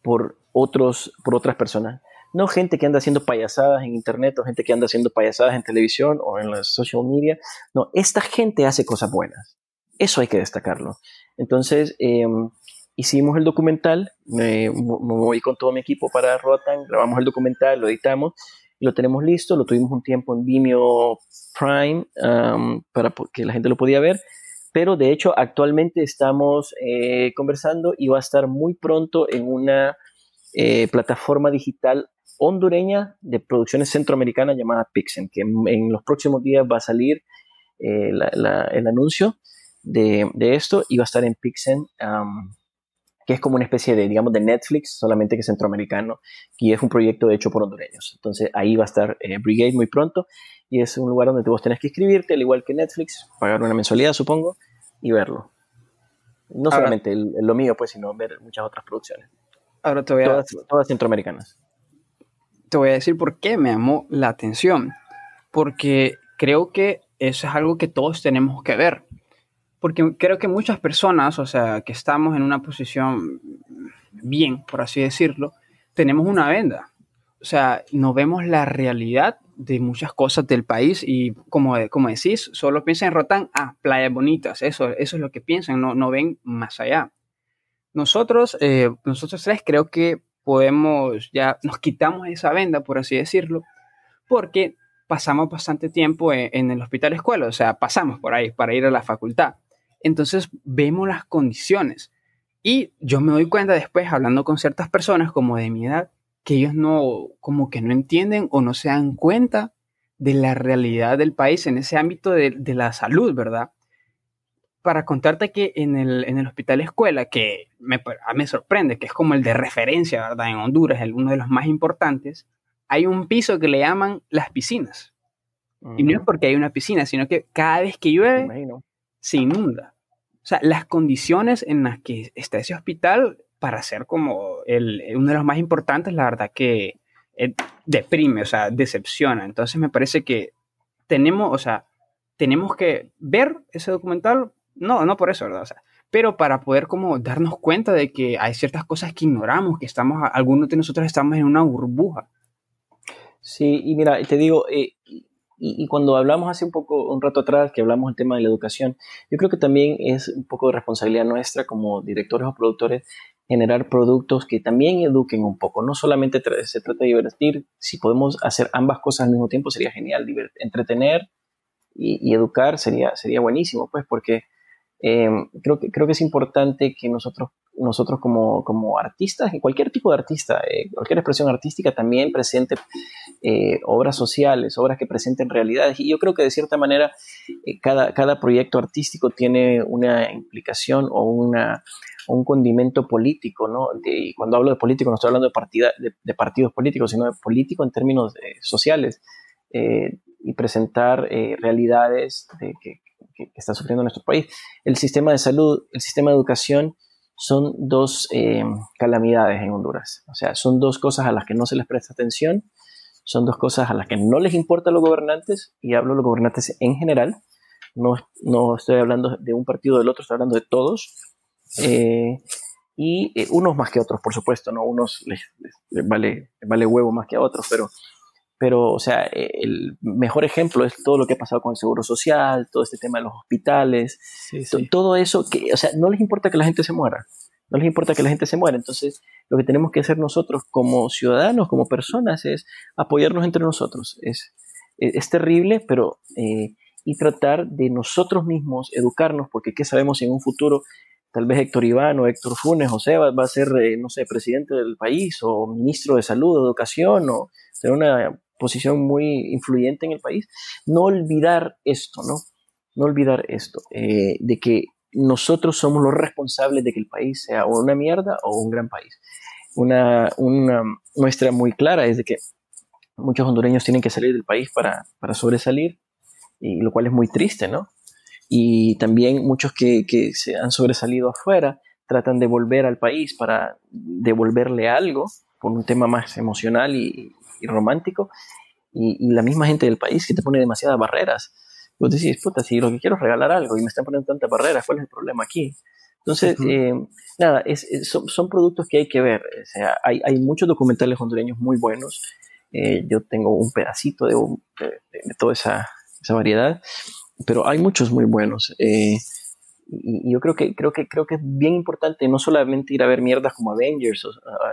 por, otros, por otras personas. No gente que anda haciendo payasadas en internet o gente que anda haciendo payasadas en televisión o en las social media. No, esta gente hace cosas buenas. Eso hay que destacarlo. Entonces, eh, hicimos el documental, me, me, voy con todo mi equipo para Rotan, grabamos el documental, lo editamos, lo tenemos listo, lo tuvimos un tiempo en Vimeo Prime um, para que la gente lo podía ver, pero de hecho actualmente estamos eh, conversando y va a estar muy pronto en una eh, plataforma digital hondureña de producciones centroamericanas llamada Pixen, que en, en los próximos días va a salir eh, la, la, el anuncio de, de, esto y va a estar en Pixen. Um, que es como una especie de, digamos, de Netflix, solamente que centroamericano, y es un proyecto hecho por hondureños. Entonces ahí va a estar eh, Brigade muy pronto, y es un lugar donde vos tenés que inscribirte, al igual que Netflix, pagar una mensualidad, supongo, y verlo. No ahora, solamente el, el, lo mío, pues, sino ver muchas otras producciones. Ahora te voy a... Todas, todas centroamericanas. Te voy a decir por qué me llamó la atención. Porque creo que eso es algo que todos tenemos que ver porque creo que muchas personas, o sea, que estamos en una posición bien, por así decirlo, tenemos una venda. o sea, no vemos la realidad de muchas cosas del país y como, como decís, solo piensan en Rotán, ah, playas bonitas, eso, eso es lo que piensan, no, no ven más allá. Nosotros, eh, nosotros tres creo que podemos, ya nos quitamos esa venda, por así decirlo, porque pasamos bastante tiempo en, en el hospital escuela, o sea, pasamos por ahí para ir a la facultad. Entonces vemos las condiciones. Y yo me doy cuenta después, hablando con ciertas personas como de mi edad, que ellos no, como que no entienden o no se dan cuenta de la realidad del país en ese ámbito de, de la salud, ¿verdad? Para contarte que en el, en el hospital escuela, que me, me sorprende, que es como el de referencia, ¿verdad? En Honduras, el, uno de los más importantes, hay un piso que le llaman las piscinas. Y no es porque hay una piscina, sino que cada vez que llueve se inunda. O sea, las condiciones en las que está ese hospital para ser como el, uno de los más importantes, la verdad que eh, deprime, o sea, decepciona. Entonces me parece que tenemos, o sea, tenemos que ver ese documental, no, no por eso, ¿verdad? O sea, pero para poder como darnos cuenta de que hay ciertas cosas que ignoramos, que estamos, algunos de nosotros estamos en una burbuja. Sí, y mira, te digo, eh, y, cuando hablamos hace un poco, un rato atrás, que hablamos del tema de la educación, yo creo que también es un poco de responsabilidad nuestra como directores o productores generar productos que también eduquen un poco. No solamente se trata de divertir, si podemos hacer ambas cosas al mismo tiempo sería genial. entretener y, educar sería, sería buenísimo, pues, porque eh, creo, que, creo que es importante que nosotros, nosotros como, como artistas, cualquier tipo de artista, eh, cualquier expresión artística también presente eh, obras sociales, obras que presenten realidades. Y yo creo que de cierta manera cada, cada proyecto artístico tiene una implicación o una un condimento político, ¿no? y cuando hablo de político no estoy hablando de, partida, de, partidos políticos, sino de político en términos eh, sociales eh, y presentar eh, realidades que, que, está sufriendo nuestro país. El sistema de salud, el sistema de educación son dos calamidades en Honduras. O sea, son dos cosas a las que no se les presta atención, son dos cosas a las que no les importa a los gobernantes, y hablo de los gobernantes en general, no, no estoy hablando de un partido o del otro, estoy hablando de todos, eh, y eh, unos más que otros, por supuesto, ¿no? Unos les, vale, vale huevo más que a otros, pero, pero, o sea, eh, el mejor ejemplo es todo lo que ha pasado con el seguro social, todo este tema de los hospitales, todo eso, que, o sea, no les importa que la gente se muera, no les importa que la gente se muera, entonces lo que tenemos que hacer nosotros como ciudadanos, como personas, es apoyarnos entre nosotros, es, es, terrible, pero... y tratar de nosotros mismos educarnos, porque ¿qué sabemos si en un futuro tal vez Héctor Iván o Héctor Funes, José va, a ser, eh, no sé, presidente del país o ministro de salud, o educación o tener una posición muy influyente en el país. No olvidar esto, ¿no? No olvidar esto, eh, de que nosotros somos los responsables de que el país sea una mierda o un gran país. Una, una muestra muy clara es de que muchos hondureños tienen que salir del país para, para sobresalir, y lo cual es muy triste, ¿no? y también muchos que, que, se han sobresalido afuera tratan de volver al país para devolverle algo por un tema más emocional y, romántico y, la misma gente del país que te pone demasiadas barreras. Vos decís, puta, si lo que quiero es regalar algo y me están poniendo tantas barreras, ¿cuál es el problema aquí? Entonces, eh, nada, es, son, productos que hay que ver. O sea, hay, hay muchos documentales hondureños muy buenos. Eh, yo tengo un pedacito de, de toda esa, esa variedad pero hay muchos muy buenos. Eh, y, yo creo que, creo, que, creo que es bien importante no solamente ir a ver mierdas como Avengers, o,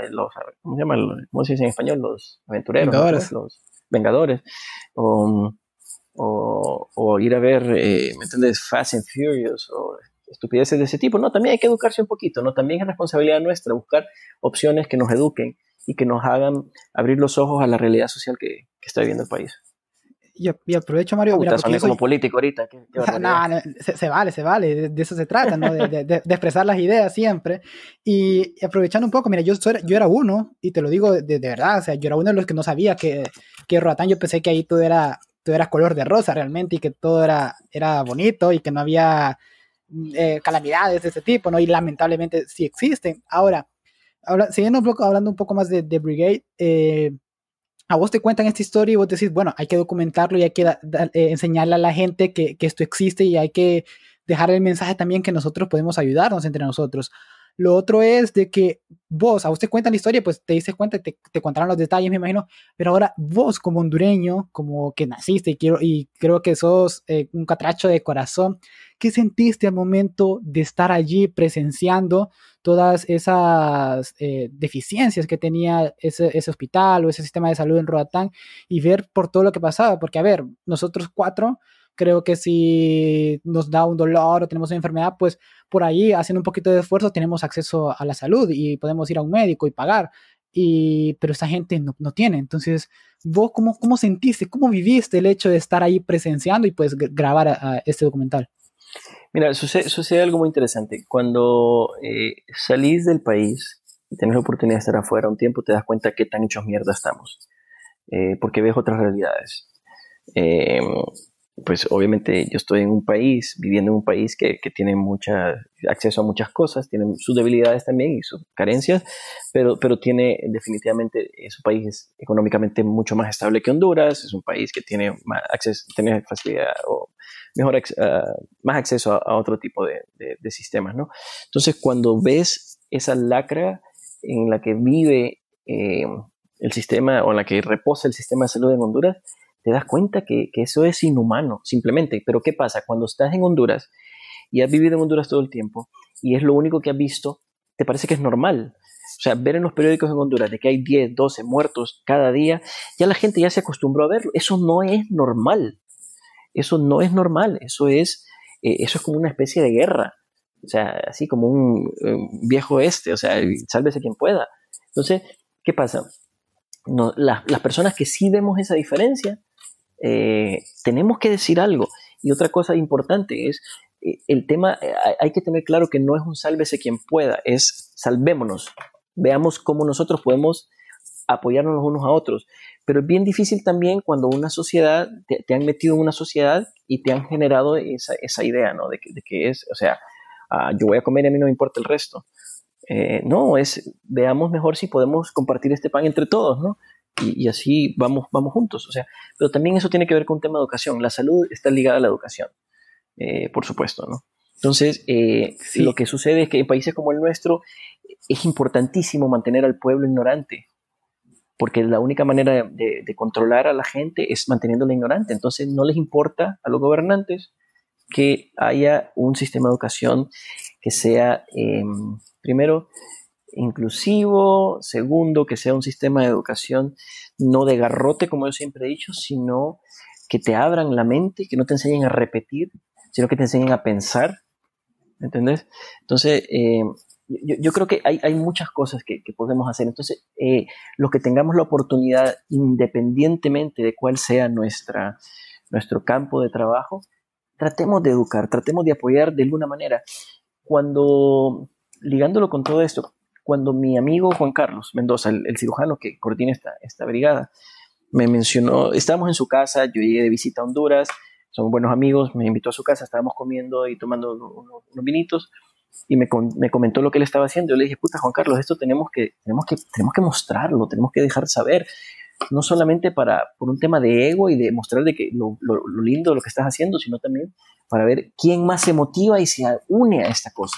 los, ¿cómo se llama? ¿Cómo se dice en español? Los aventureros, los Vengadores, o, o, ir a ver, eh, ¿me entiendes? Fast and Furious, o estupideces de ese tipo. No, también hay que educarse un poquito, ¿no? También es responsabilidad nuestra buscar opciones que nos eduquen y que nos hagan abrir los ojos a la realidad social que, que está viviendo el país y, aprovecho, Mario. Mira, como político ahorita. no, se, vale, se vale. De, eso se trata, ¿no? De, expresar las ideas siempre. Y, aprovechando un poco, mira, yo, yo era uno, y te lo digo de, verdad, o sea, yo era uno de los que no sabía que, que Roatán, yo pensé que ahí todo era, todo era color de rosa realmente, y que todo era, era bonito, y que no había eh, calamidades de ese tipo, ¿no? Y lamentablemente sí existen. Ahora, siguiendo un poco, hablando un poco más de, Brigade, eh, a vos te cuentan esta historia y vos decís, bueno, hay que documentarlo y hay que eh, enseñarle a la gente que, esto existe y hay que dejar el mensaje también que nosotros podemos ayudarnos entre nosotros. Lo otro es de que vos, a usted cuenta la historia, pues te diste cuenta, te, te contaron los detalles, me imagino, pero ahora vos como hondureño, como que naciste y, quiero, y creo que sos eh, un catracho de corazón, ¿qué sentiste al momento de estar allí presenciando todas esas eh, deficiencias que tenía ese, ese, hospital o ese sistema de salud en Roatán y ver por todo lo que pasaba? Porque, a ver, nosotros cuatro creo que si nos da un dolor o tenemos una enfermedad, pues por ahí haciendo un poquito de esfuerzo tenemos acceso a la salud y podemos ir a un médico y pagar. Y, pero esa gente no, no tiene. Entonces, ¿vos cómo, cómo sentiste, cómo viviste el hecho de estar ahí presenciando y pues grabar a, este documental? Mira, sucede, sucede, algo muy interesante. Cuando eh, salís del país y tenés la oportunidad de estar afuera un tiempo, te das cuenta qué tan hechos mierda estamos. Eh, porque ves otras realidades. Eh, pues obviamente yo estoy en un país, viviendo en un país que, que, tiene mucha acceso a muchas cosas, tiene sus debilidades también y sus carencias, pero, pero tiene definitivamente, es un país económicamente mucho más estable que Honduras, es un país que tiene más acceso, tiene facilidad o mejor, uh, más acceso a, otro tipo de, de, sistemas, ¿no? Entonces cuando ves esa lacra en la que vive eh, el sistema o en la que reposa el sistema de salud en Honduras, te das cuenta que, eso es inhumano, simplemente. Pero ¿qué pasa? Cuando estás en Honduras y has vivido en Honduras todo el tiempo y es lo único que has visto, te parece que es normal. O sea, ver en los periódicos en Honduras de que hay 10, 12 muertos cada día, ya la gente ya se acostumbró a verlo. Eso no es normal. Eso no es normal. Eso es, eh, eso es como una especie de guerra. O sea, así como un, viejo este. O sea, sálvese quien pueda. Entonces, ¿qué pasa? Las personas que sí vemos esa diferencia, eh, tenemos que decir algo. Y otra cosa importante es, eh, el tema, eh, hay que tener claro que no es un sálvese quien pueda, es salvémonos. Veamos cómo nosotros podemos apoyarnos los unos a otros. Pero es bien difícil también cuando una sociedad, te, han metido en una sociedad y te han generado esa, esa idea, ¿no? De que, de que, es, o sea, ah, yo voy a comer y a mí no me importa el resto. no, es, veamos mejor si podemos compartir este pan entre todos, ¿no? Y, así vamos, vamos juntos. O sea, pero también eso tiene que ver con un tema de educación. La salud está ligada a la educación, eh, por supuesto, ¿no? Entonces, eh, lo que sucede es que en países como el nuestro es importantísimo mantener al pueblo ignorante, porque la única manera de, controlar a la gente es manteniéndola ignorante. Entonces, no les importa a los gobernantes que haya un sistema de educación que sea, em, primero, inclusivo, segundo, que sea un sistema de educación no de garrote, como yo siempre he dicho, sino que te abran la mente, que no te enseñen a repetir, sino que te enseñen a pensar, ¿entendés? Entonces, eh, yo, creo que hay, muchas cosas que, podemos hacer. Entonces, eh, los que tengamos la oportunidad, independientemente de cuál sea nuestra, nuestro campo de trabajo, tratemos de educar, tratemos de apoyar de alguna manera. Cuando, ligándolo con todo esto, cuando mi amigo Juan Carlos Mendoza, el, cirujano que coordina esta, esta brigada, me mencionó, estábamos en su casa, yo llegué de visita a Honduras, somos buenos amigos, me invitó a su casa, estábamos comiendo y tomando unos, vinitos y me, me, comentó lo que él estaba haciendo. Yo le dije, puta Juan Carlos, esto tenemos que, tenemos que, tenemos que mostrarlo, tenemos que dejar saber, no solamente para, por un tema de ego y de mostrar de que lo, lo, lo lindo de lo que estás haciendo, sino también para ver quién más se motiva y se une a esta cosa.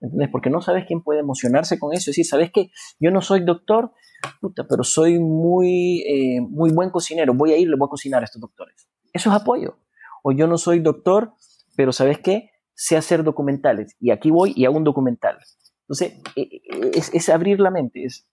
¿Entendés? Porque no sabes quién puede emocionarse con eso. Es decir, ¿sabes que Yo no soy doctor, puta, pero soy muy, eh, muy buen cocinero. Voy a ir, le voy a cocinar a estos doctores. Eso es apoyo. O yo no soy doctor, pero ¿sabes qué? Sé hacer documentales. Y aquí voy y hago un documental. Entonces, eh, eh, es, es abrir la mente, es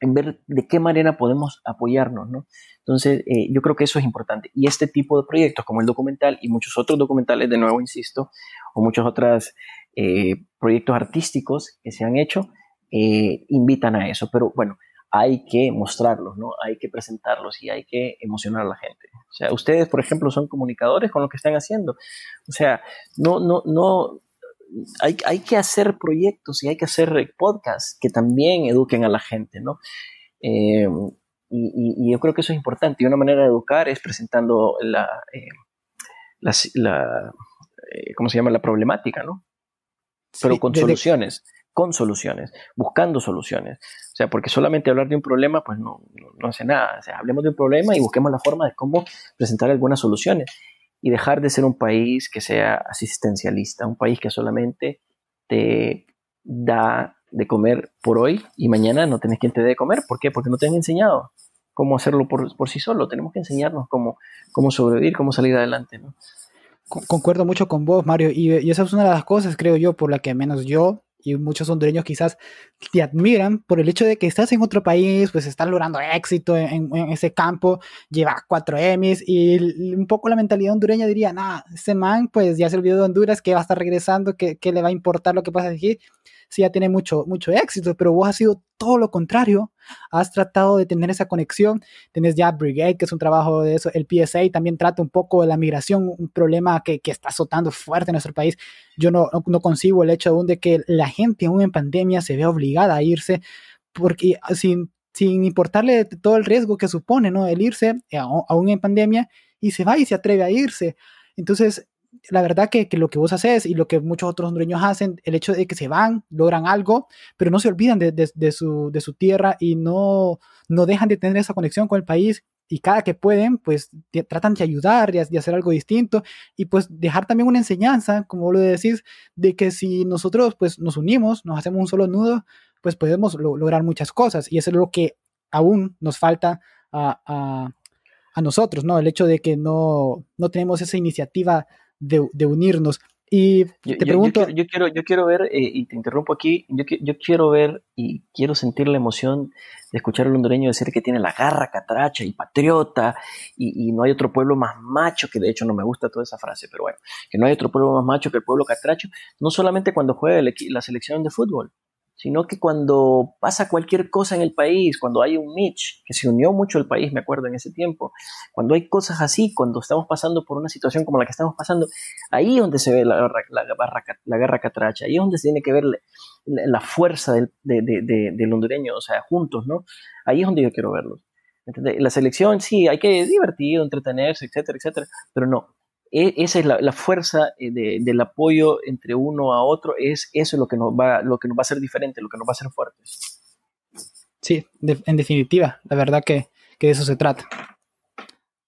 en ver de qué manera podemos apoyarnos, ¿no? Entonces, yo creo que eso es importante. Y este tipo de proyectos, como el documental y muchos otros documentales, de nuevo insisto, o muchas otras eh, proyectos artísticos que se han hecho eh, invitan a eso. Pero bueno, hay que mostrarlos, ¿no? Hay que presentarlos y hay que emocionar a la gente. O sea, ustedes, por ejemplo, son comunicadores con lo que están haciendo. O sea, no, no, no, hay, hay que hacer proyectos y hay que hacer podcasts que también eduquen a la gente, ¿no? Eh, y, yo creo que eso es importante. Y una manera de educar es presentando la, la, la ¿cómo se llama? La problemática, ¿no? pero con soluciones, con soluciones, buscando soluciones. O sea, porque solamente hablar de un problema, pues no, no, hace nada. O sea, hablemos de un problema y busquemos la forma de cómo presentar algunas soluciones y dejar de ser un país que sea asistencialista, un país que solamente te, da de comer por hoy y mañana no tenés quien te dé de comer. ¿Por qué? Porque no te han enseñado cómo hacerlo por, por sí solo. Tenemos que enseñarnos cómo, cómo sobrevivir, cómo salir adelante. Concuerdo mucho con vos, Mario, y, y, esa es una de las cosas, creo yo, por la que menos yo y muchos hondureños quizás te admiran por el hecho de que estás en otro país, pues estás logrando éxito en, ese campo, llevas cuatro Emmys y un poco la mentalidad hondureña diría, nah, ese man pues ya se olvidó de Honduras, que va a estar regresando, que, que le va a importar lo que pasa aquí sí ya tiene mucho, mucho éxito, pero vos has sido todo lo contrario. Has tratado de tener esa conexión. Tenés ya Brigade, que es un trabajo de eso. El PSA también trata un poco de la migración, un problema que, que está azotando fuerte en nuestro país. Yo no, no, concibo el hecho aún de que la gente aún en pandemia se vea obligada a irse porque sin, sin importarle todo el riesgo que supone, ¿no? El irse aún en pandemia y se va y se atreve a irse. Entonces, la verdad que, que, lo que vos haces y lo que muchos otros hondureños hacen, el hecho de que se van, logran algo, pero no se olvidan de, de, su, de su, tierra y no, no dejan de tener esa conexión con el país y cada que pueden, pues tratan de ayudar y de hacer algo distinto y pues dejar también una enseñanza, como vos lo decís, de que si nosotros pues nos unimos, nos hacemos un solo nudo, pues podemos lograr muchas cosas y eso es lo que aún nos falta a, a, a nosotros, ¿no? El hecho de que no, no tenemos esa iniciativa de, unirnos. Y te pregunto... Yo, quiero, yo quiero ver, eh, y te interrumpo aquí, yo, yo quiero ver y quiero sentir la emoción de escuchar al hondureño decir que tiene la garra catracha y patriota y, no hay otro pueblo más macho, que de hecho no me gusta toda esa frase, pero bueno, que no hay otro pueblo más macho que el pueblo catracho, no solamente cuando juega la selección de fútbol, sino que cuando pasa cualquier cosa en el país, cuando hay un Mitch, que se unió mucho el país, me acuerdo en ese tiempo, cuando hay cosas así, cuando estamos pasando por una situación como la que estamos pasando, ahí es donde se ve la, la, la, guerra catracha, ahí es donde se tiene que ver la, fuerza del, del hondureño, o sea, juntos, ¿no? Ahí es donde yo quiero verlos. La selección, sí, hay que divertido, entretenerse, etcétera, etcétera, pero no, e, esa es la, fuerza eh, del apoyo entre uno a otro, es eso lo que nos va, lo que nos va a hacer diferente, lo que nos va a hacer fuertes. Sí, en definitiva, la verdad que, de eso se trata.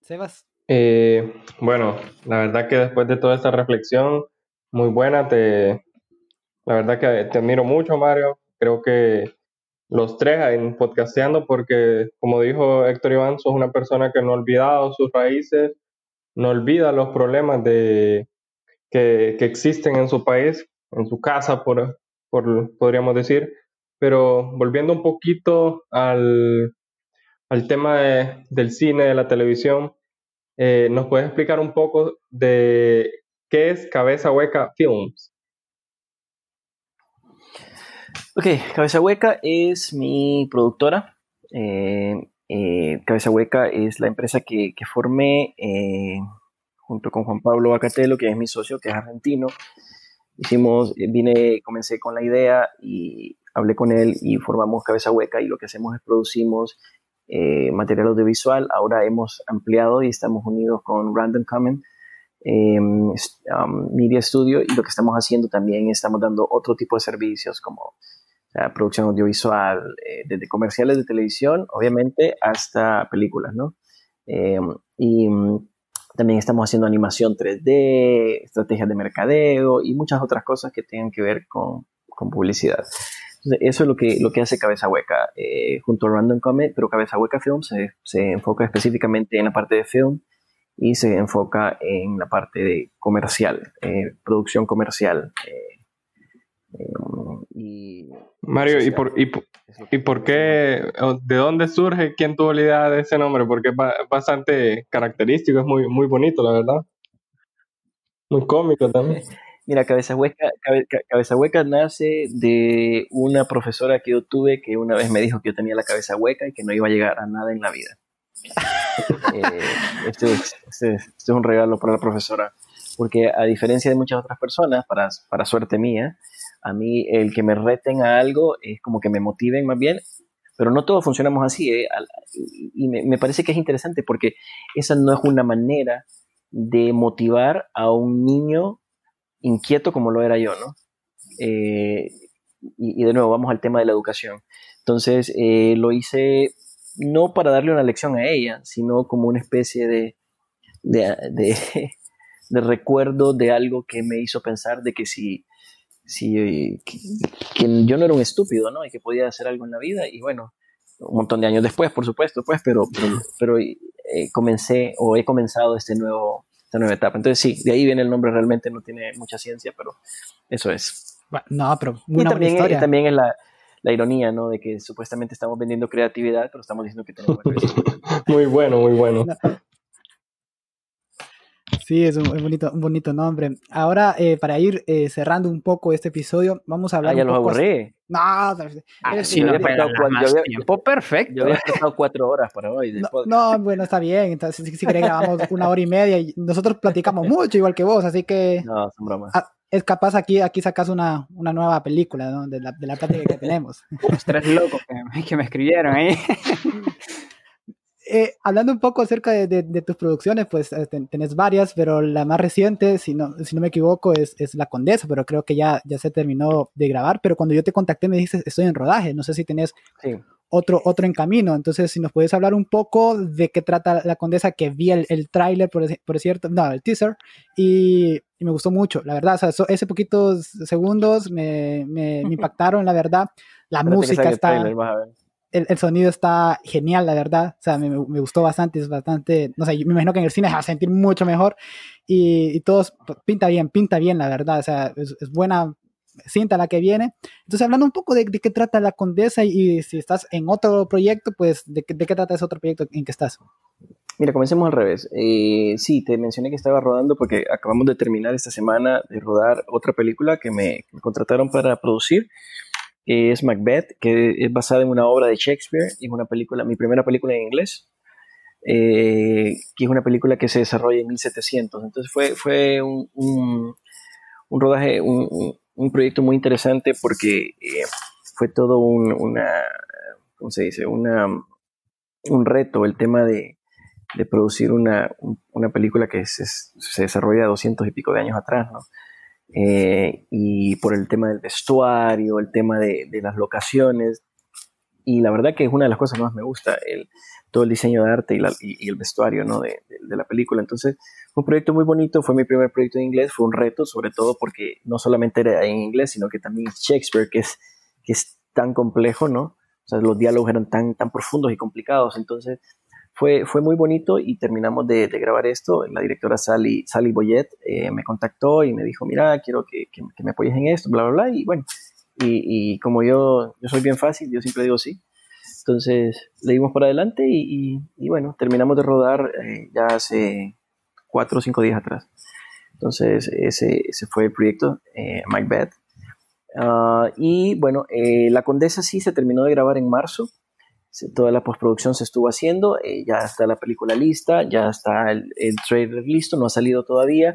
Sebas. Eh, bueno, la verdad que después de toda esta reflexión, muy buena, te, la verdad que te admiro mucho, Mario. Creo que los tres en podcasteando, porque como dijo Héctor Iván, sos una persona que no ha olvidado sus raíces, no olvida los problemas de, que, existen en su país, en su casa, por, podríamos decir. Pero volviendo un poquito al, tema del cine, de la televisión, eh, ¿nos puedes explicar un poco de qué es Cabeza Hueca Films? Ok, Cabeza Hueca es mi productora. Eh, eh, Cabeza Hueca es la empresa que, formé eh, junto con Juan Pablo Acatelo, que es mi socio, que es argentino. Hicimos, eh, vine, comencé con la idea y hablé con él y formamos Cabeza Hueca y lo que hacemos es producimos material audiovisual. Ahora hemos ampliado y estamos unidos con Random Comment em, um, Media Studio y lo que estamos haciendo también estamos dando otro tipo de servicios como producción audiovisual, eh, desde comerciales de televisión, obviamente, hasta películas, ¿no? Eh, y mm, también estamos haciendo animación 3D, estrategias de mercadeo y muchas otras cosas que tengan que ver con, con publicidad. eso es lo que, lo que hace Cabeza Hueca eh, junto a Random Comet, pero Cabeza Hueca Film se, se, enfoca específicamente en la parte de film y se enfoca en la parte de comercial, producción comercial. y Mario, ¿y por, y, y por qué, de dónde surge, quién tuvo la idea de ese nombre? Porque es bastante característico, es muy, muy bonito, la verdad. Muy cómico también. Mira, Cabeza Hueca, Cabeza Hueca nace de una profesora que yo tuve que una vez me dijo que yo tenía la cabeza hueca y que no iba a llegar a nada en la vida. Eh, este, este, este, es un regalo para la profesora, porque a diferencia de muchas otras personas, para, para suerte mía, a mí el que me reten a algo es como que me motiven más bien, pero no todos funcionamos así. ¿eh? Y me, parece que es interesante porque esa no es una manera de motivar a un niño inquieto como lo era yo, ¿no? Eh, y, de nuevo, vamos al tema de la educación. Entonces, eh, lo hice no para darle una lección a ella, sino como una especie de, de, de recuerdo de algo que me hizo pensar de que si sí, que, yo no era un estúpido, ¿no? Y que podía hacer algo en la vida. Y bueno, un montón de años después, por supuesto, pues, pero, pero, eh, comencé o he comenzado este nuevo, esta nueva etapa. Entonces sí, de ahí viene el nombre, realmente no tiene mucha ciencia, pero eso es. No, pero una y también, historia. también es la, la, ironía, ¿no? De que supuestamente estamos vendiendo creatividad, pero estamos diciendo que tenemos... muy bueno, muy bueno. Sí, es un, bonito, un bonito nombre. Ahora, eh, para ir eh, cerrando un poco este episodio, vamos a hablar. Ah, ya los aburrí. No, ah, sí, no, pero más tiempo perfecto. Yo había pasado cuatro horas para hoy. No, bueno, está bien. Entonces, si, si grabamos una hora y media y nosotros platicamos mucho, igual que vos, así que. No, son bromas. Ah, es capaz aquí, aquí sacas una, una nueva película ¿no? de, la, de la plática que tenemos. Los tres locos que, que me escribieron ahí. Eh, hablando un poco acerca de, tus producciones, pues eh, tenés varias, pero la más reciente, si no, si no me equivoco, es, La Condesa, pero creo que ya, ya se terminó de grabar. Pero cuando yo te contacté me dijiste, estoy en rodaje, no sé si tenés otro, otro en camino. Entonces, si nos puedes hablar un poco de qué trata La Condesa, que vi el, el tráiler, por, por, cierto, no, el teaser, y, me gustó mucho, la verdad. O sea, ese poquitos segundos me, me, impactaron, la verdad. La música está el, sonido está genial, la verdad. O sea, me, me, gustó bastante, es bastante, no sé, me imagino que en el cine se va a sentir mucho mejor y, y todo pinta bien, pinta bien, la verdad. O sea, es, buena cinta la que viene. Entonces, hablando un poco de, de, qué trata La Condesa y, si estás en otro proyecto, pues, ¿de, de, qué trata ese otro proyecto en que estás? Mira, comencemos al revés. Eh, sí, te mencioné que estaba rodando porque acabamos de terminar esta semana de rodar otra película que me contrataron para producir es Macbeth, que es basada en una obra de Shakespeare, y es una película, mi primera película en inglés, eh, que es una película que se desarrolla en 1700. Entonces fue, fue un, un, rodaje, un, un, proyecto muy interesante porque eh, fue todo un, una, ¿cómo se dice? Una, un reto, el tema de, de producir una, una película que se, se desarrolla 200 y pico de años atrás, ¿no? Eh, y por el tema del vestuario, el tema de, las locaciones. Y la verdad que es una de las cosas que más me gusta, el, todo el diseño de arte y, el vestuario ¿no? de, la película. Entonces, fue un proyecto muy bonito, fue mi primer proyecto en inglés, fue un reto, sobre todo porque no solamente era en inglés, sino que también Shakespeare, que es, que es tan complejo, ¿no? O sea, los diálogos eran tan, tan profundos y complicados. Entonces, fue, fue muy bonito y terminamos de, grabar esto. La directora Sally, Sally Boyet eh, me contactó y me dijo, mira, quiero que, que, me apoyes en esto, bla, bla, bla. Y bueno, y, y, como yo, yo soy bien fácil, yo siempre digo sí. Entonces le dimos por adelante y, y bueno, terminamos de rodar eh, ya hace cuatro o cinco días atrás. Entonces ese, ese fue el proyecto, eh, Macbeth. Ah, y bueno, eh, La Condesa sí se terminó de grabar en marzo toda la postproducción se estuvo haciendo, eh, ya está la película lista, ya está el, trailer listo, no ha salido todavía.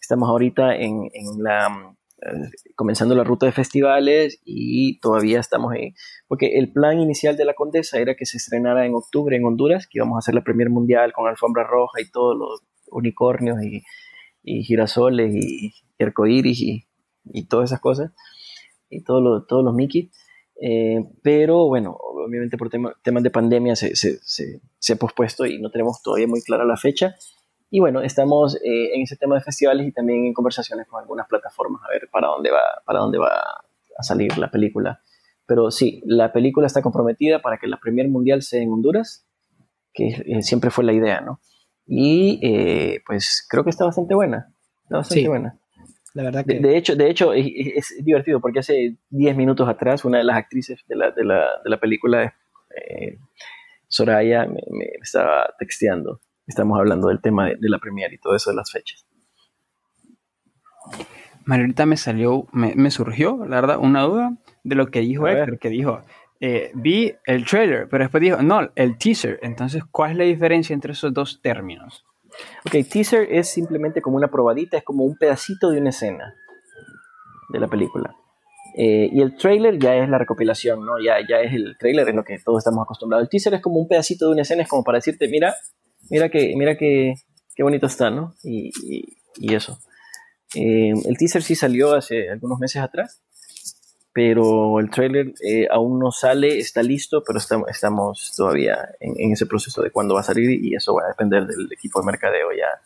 Estamos ahorita en, la eh, comenzando la ruta de festivales y todavía estamos en porque el plan inicial de la Condesa era que se estrenara en octubre en Honduras, que íbamos a hacer la premier mundial con alfombra roja y todos los unicornios y, girasoles y, y arcoíris y, y, todas esas cosas y todos todos los Mickey eh, pero bueno, obviamente por temas de pandemia se, se, se, ha pospuesto y no tenemos todavía muy clara la fecha. Y bueno, estamos eh, en ese tema de festivales y también en conversaciones con algunas plataformas a ver para dónde va, para dónde va a salir la película. Pero sí, la película está comprometida para que la premier mundial sea en Honduras, que eh, siempre fue la idea, ¿no? Y pues creo que está bastante buena. Está bastante buena. La verdad que... De, hecho, de hecho es, divertido porque hace 10 minutos atrás una de las actrices de la, de la, de la película, eh, Soraya, me, estaba texteando. Estamos hablando del tema de, la premier y todo eso de las fechas. Margarita me salió, me, surgió, la verdad, una duda de lo que dijo Héctor, que dijo, eh, vi el trailer, pero después dijo, no, el teaser. Entonces, ¿cuál es la diferencia entre esos dos términos? Ok, teaser es simplemente como una probadita, es como un pedacito de una escena de la película. Eh, y el trailer ya es la recopilación, ¿no? Ya, ya es el trailer, es lo que todos estamos acostumbrados. El teaser es como un pedacito de una escena, es como para decirte, mira, mira que, mira que, qué bonito está, ¿no? Y, y, eso. Eh, el teaser sí salió hace algunos meses atrás pero el trailer eh, aún no sale, está listo, pero estamos, todavía en, ese proceso de cuándo va a salir y eso va a depender del equipo de mercadeo ya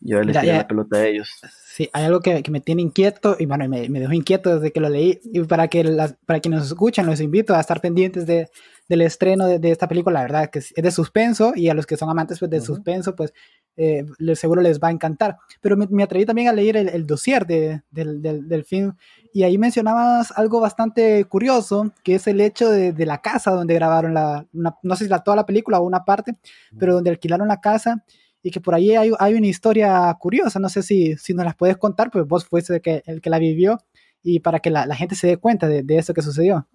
Yo les tiré la pelota a ellos. Sí, hay algo que, me tiene inquieto y bueno, me, me, dejó inquieto desde que lo leí. Y para, que para quienes nos escuchan, los invito a estar pendientes de, del estreno de, esta película. La verdad que es de suspenso y a los que son amantes pues, de suspenso, pues eh, seguro les va a encantar. Pero me, atreví también a leer el, el dossier de, del, del, del, film y ahí mencionabas algo bastante curioso, que es el hecho de, de la casa donde grabaron la, no sé si la, toda la película o una parte, pero donde alquilaron la casa y que por ahí hay, hay una historia curiosa, no sé si, si nos las puedes contar, pues vos fuiste el que, el que la vivió y para que la, la gente se dé cuenta de, de eso que sucedió.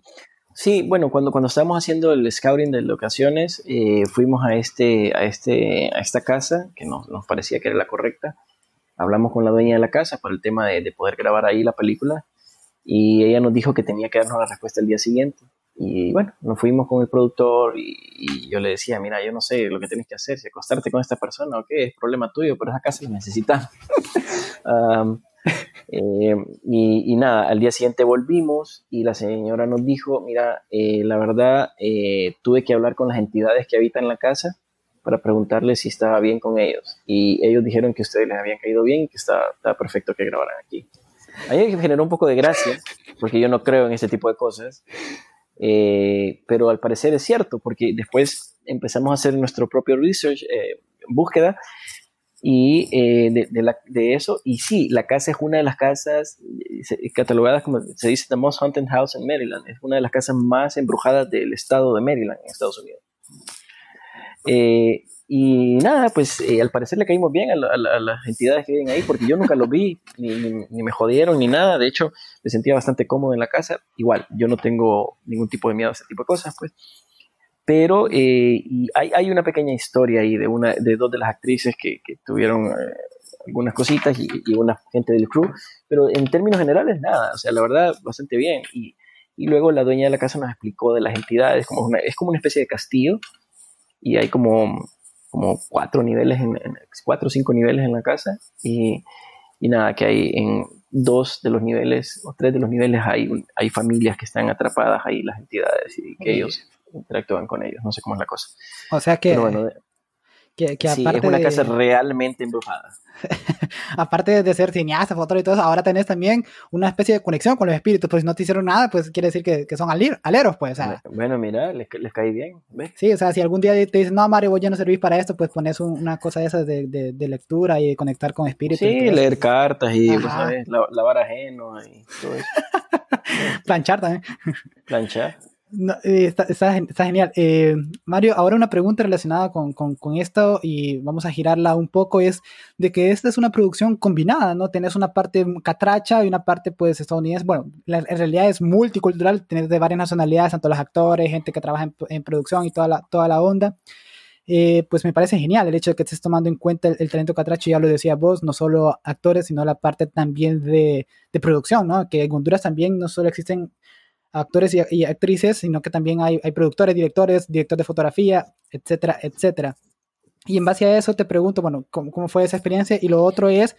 Sí, bueno, cuando, cuando estábamos haciendo el scouting de locaciones, eh, fuimos a, este, a, este, a esta casa, que nos, parecía que era la correcta. Hablamos con la dueña de la casa por el tema de, de, poder grabar ahí la película y ella nos dijo que tenía que darnos la respuesta el día siguiente. Y bueno, nos fuimos con el productor y, yo le decía, mira, yo no sé lo que tienes que hacer, si acostarte con esta persona o qué, es problema tuyo, pero esa casa la necesitamos. um, eh, y, nada, al día siguiente volvimos y la señora nos dijo, mira, eh, la verdad, eh, tuve que hablar con las entidades que habitan la casa para preguntarles si estaba bien con ellos. Y ellos dijeron que ustedes les habían caído bien y que estaba, perfecto que grabaran aquí. A generó un poco de gracia, porque yo no creo en ese tipo de cosas, pero al parecer es cierto, porque después empezamos a hacer nuestro propio research, búsqueda, y eh, de, la, eso. Y sí, la casa es una de las casas catalogadas como se dice The Most Haunted House en Maryland. Es una de las casas más embrujadas del estado de Maryland en Estados Unidos. Eh, y nada, pues eh, al parecer le caímos bien a, las entidades que viven ahí, porque yo nunca lo vi, ni, ni, ni, me jodieron, ni nada. De hecho, me sentía bastante cómodo en la casa. Igual, yo no tengo ningún tipo de miedo a ese tipo de cosas, pues pero eh, hay, hay, una pequeña historia ahí de, una, de dos de las actrices que, que tuvieron eh, algunas cositas y, y, una gente del crew, pero en términos generales nada, o sea, la verdad, bastante bien. Y, y luego la dueña de la casa nos explicó de las entidades, como una, es como una especie de castillo y hay como, como cuatro niveles, en, cuatro o cinco niveles en la casa y, y nada, que hay en dos de los niveles o tres de los niveles hay, hay familias que están atrapadas ahí, las entidades y que ellos interactúan con ellos. No sé cómo es la cosa. O sea que. Que, aparte es una casa realmente embrujada. aparte de ser cineasta, fotógrafo y todo eso, ahora tenés también una especie de conexión con los espíritus. Pues si no te hicieron nada, pues quiere decir que, que son aleros, pues. bueno, mira, les, les cae bien. Sí, o sea, si algún día te dicen, no, Mario, vos ya no servís para esto, pues pones una cosa de esas de, de, lectura y conectar con espíritus. Sí, leer cartas y, pues, ¿sabes? lavar ajeno y todo eso. Planchar también. Planchar. Eh, está, genial. Eh, Mario, ahora una pregunta relacionada con, con, esto y vamos a girarla un poco es de que esta es una producción combinada, ¿no? Tienes una parte catracha y una parte pues estadounidense. Bueno, en realidad es multicultural, tienes de varias nacionalidades, tanto los actores, gente que trabaja en, producción y toda la, toda la onda. Eh, pues me parece genial el hecho de que estés tomando en cuenta el, talento catracho, ya lo decía vos, no solo actores, sino la parte también de, de producción, ¿no? Que en Honduras también no solo existen actores y, actrices, sino que también hay, hay, productores, directores, director de fotografía, etcétera, etcétera. Y en base a eso te pregunto, bueno, ¿cómo, cómo fue esa experiencia? Y lo otro es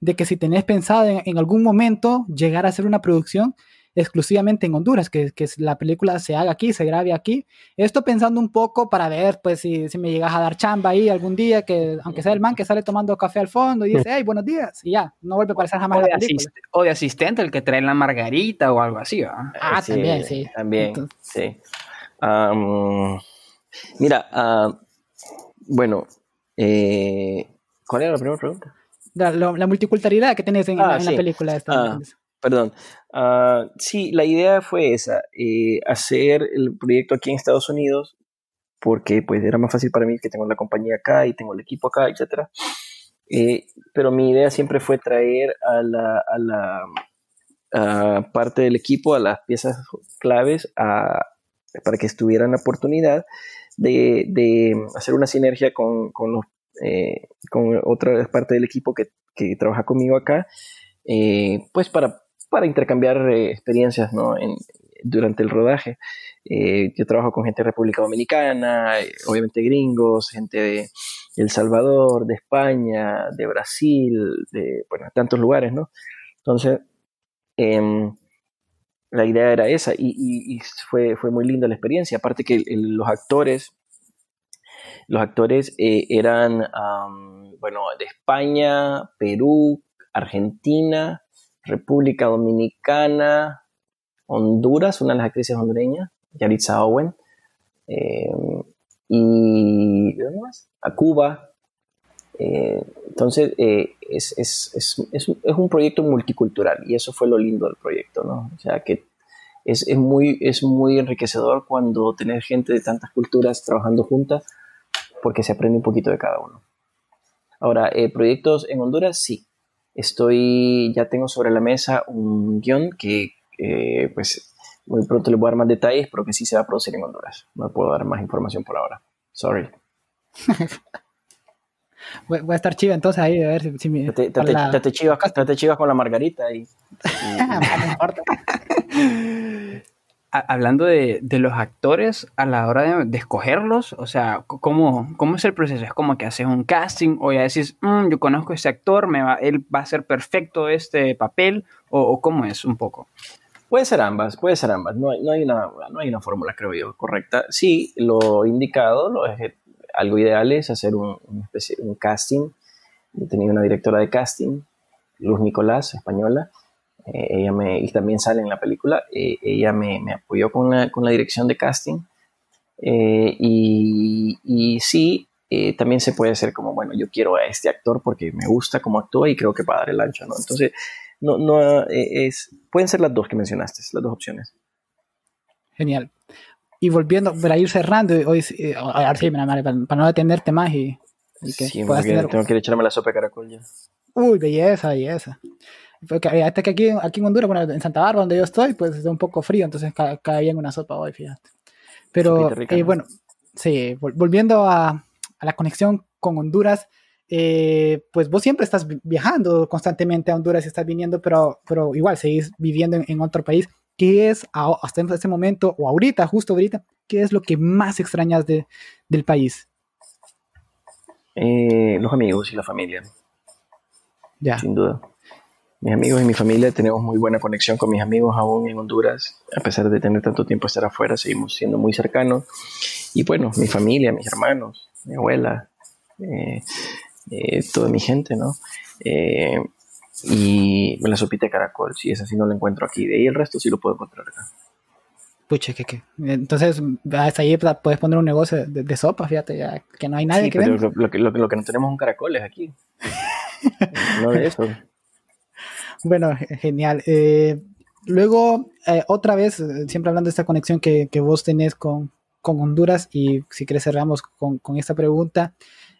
de que si tenés pensado en, en, algún momento llegar a hacer una producción exclusivamente en Honduras, que, que, la película se haga aquí, se grabe aquí. Esto pensando un poco para ver, pues, si, si, me llegas a dar chamba ahí algún día, que aunque sea el man que sale tomando café al fondo y dice, hey, buenos días, y ya, no vuelve a aparecer jamás o de, la película. o de asistente, el que trae la margarita o algo así, ¿va? Ah, también, sí. También, sí. mira, uh, bueno, eh, ¿cuál era la primera pregunta? La, la, multiculturalidad que tenés en, ah, en la película. Esta, ah, perdón. Uh, sí, la idea fue esa, eh, hacer el proyecto aquí en Estados Unidos, porque pues era más fácil para mí que tengo la compañía acá y tengo el equipo acá, etc. Eh, pero mi idea siempre fue traer a la, a la parte del equipo, a las piezas claves, a, para que estuvieran la oportunidad de, de hacer una sinergia con, con, los, eh, con otra parte del equipo que, que trabaja conmigo acá, pues para para intercambiar eh, experiencias durante el rodaje. Eh, yo trabajo con gente de República Dominicana, eh, obviamente gringos, gente de El Salvador, de España, de Brasil, de bueno, tantos lugares, ¿no? Entonces, em, la idea era esa y, fue, fue, muy linda la experiencia. Aparte que los actores, los actores eran bueno, de España, Perú, Argentina, República Dominicana, Honduras, una de las actrices hondureñas, Yaritza Owen, eh, y ¿dónde más? A Cuba. Eh, entonces, eh, es, es, es, es, un proyecto multicultural y eso fue lo lindo del proyecto, ¿no? O sea, que es, muy, es muy enriquecedor cuando tener gente de tantas culturas trabajando juntas porque se aprende un poquito de cada uno. Ahora, proyectos en Honduras, sí. Estoy, ya tengo sobre la mesa un guion que, pues, muy pronto les voy a dar más detalles, pero que sí se va a producir en Honduras. No puedo dar más información por ahora. Sorry. voy, a estar chiva entonces ahí a ver si, me... Te, te, chivas, con la margarita y... no Hablando de, los actores a la hora de, escogerlos, o sea, ¿cómo, ¿cómo, es el proceso? ¿Es como que haces un casting o ya decís, mm, yo conozco a este actor, me va, él va a ser perfecto este papel? ¿O, o cómo es un poco? Puede ser ambas, puede ser ambas. No hay, no hay, una, no hay una fórmula, creo yo, correcta. Sí, lo indicado, lo, algo ideal es hacer un, un casting. Yo tenía una directora de casting, Luz Nicolás, española. Eh, ella me, y también sale en la película. Eh, ella me, me, apoyó con la, con la dirección de casting. Eh, y, y, sí, también se puede hacer como, bueno, yo quiero a este actor porque me gusta cómo actúa y creo que va a dar el ancho, ¿no? Entonces, no, no es, pueden ser las dos que mencionaste, las dos opciones. Genial. Y volviendo, para ir cerrando, hoy, eh, ahora sí, para, para, no detenerte más y, que sí, tengo que echarme la sopa de caracol ya. Uy, belleza, belleza. Porque eh, hasta que aquí, aquí en Honduras, bueno, en Santa Bárbara, donde yo estoy, pues es un poco frío, entonces cae bien una sopa hoy, fíjate. Pero, bueno, sí, volviendo a, a la conexión con Honduras, eh, pues vos siempre estás viajando constantemente a Honduras y estás viniendo, pero, pero igual seguís viviendo en, otro país. ¿Qué es hasta este momento o ahorita, justo ahorita, qué es lo que más extrañas de, del país? Eh, los amigos y la familia. Ya. Sin duda. Mis amigos y mi familia tenemos muy buena conexión con mis amigos aún en Honduras. A pesar de tener tanto tiempo estar afuera, seguimos siendo muy cercanos. Y bueno, mi familia, mis hermanos, mi abuela, eh, eh, toda mi gente, ¿no? Eh, y la sopita de caracol, si es así, no lo encuentro aquí. De ahí el resto sí lo puedo encontrar acá. Pucha, que, que. Entonces, hasta ahí puedes poner un negocio de, sopa, fíjate, ya que no hay nadie que pero Lo, que, lo, que no tenemos son caracoles aquí. no de eso. Bueno, genial. Eh, luego, otra vez, siempre hablando de esta conexión que, vos tenés con, con, Honduras, y si querés cerramos con, con esta pregunta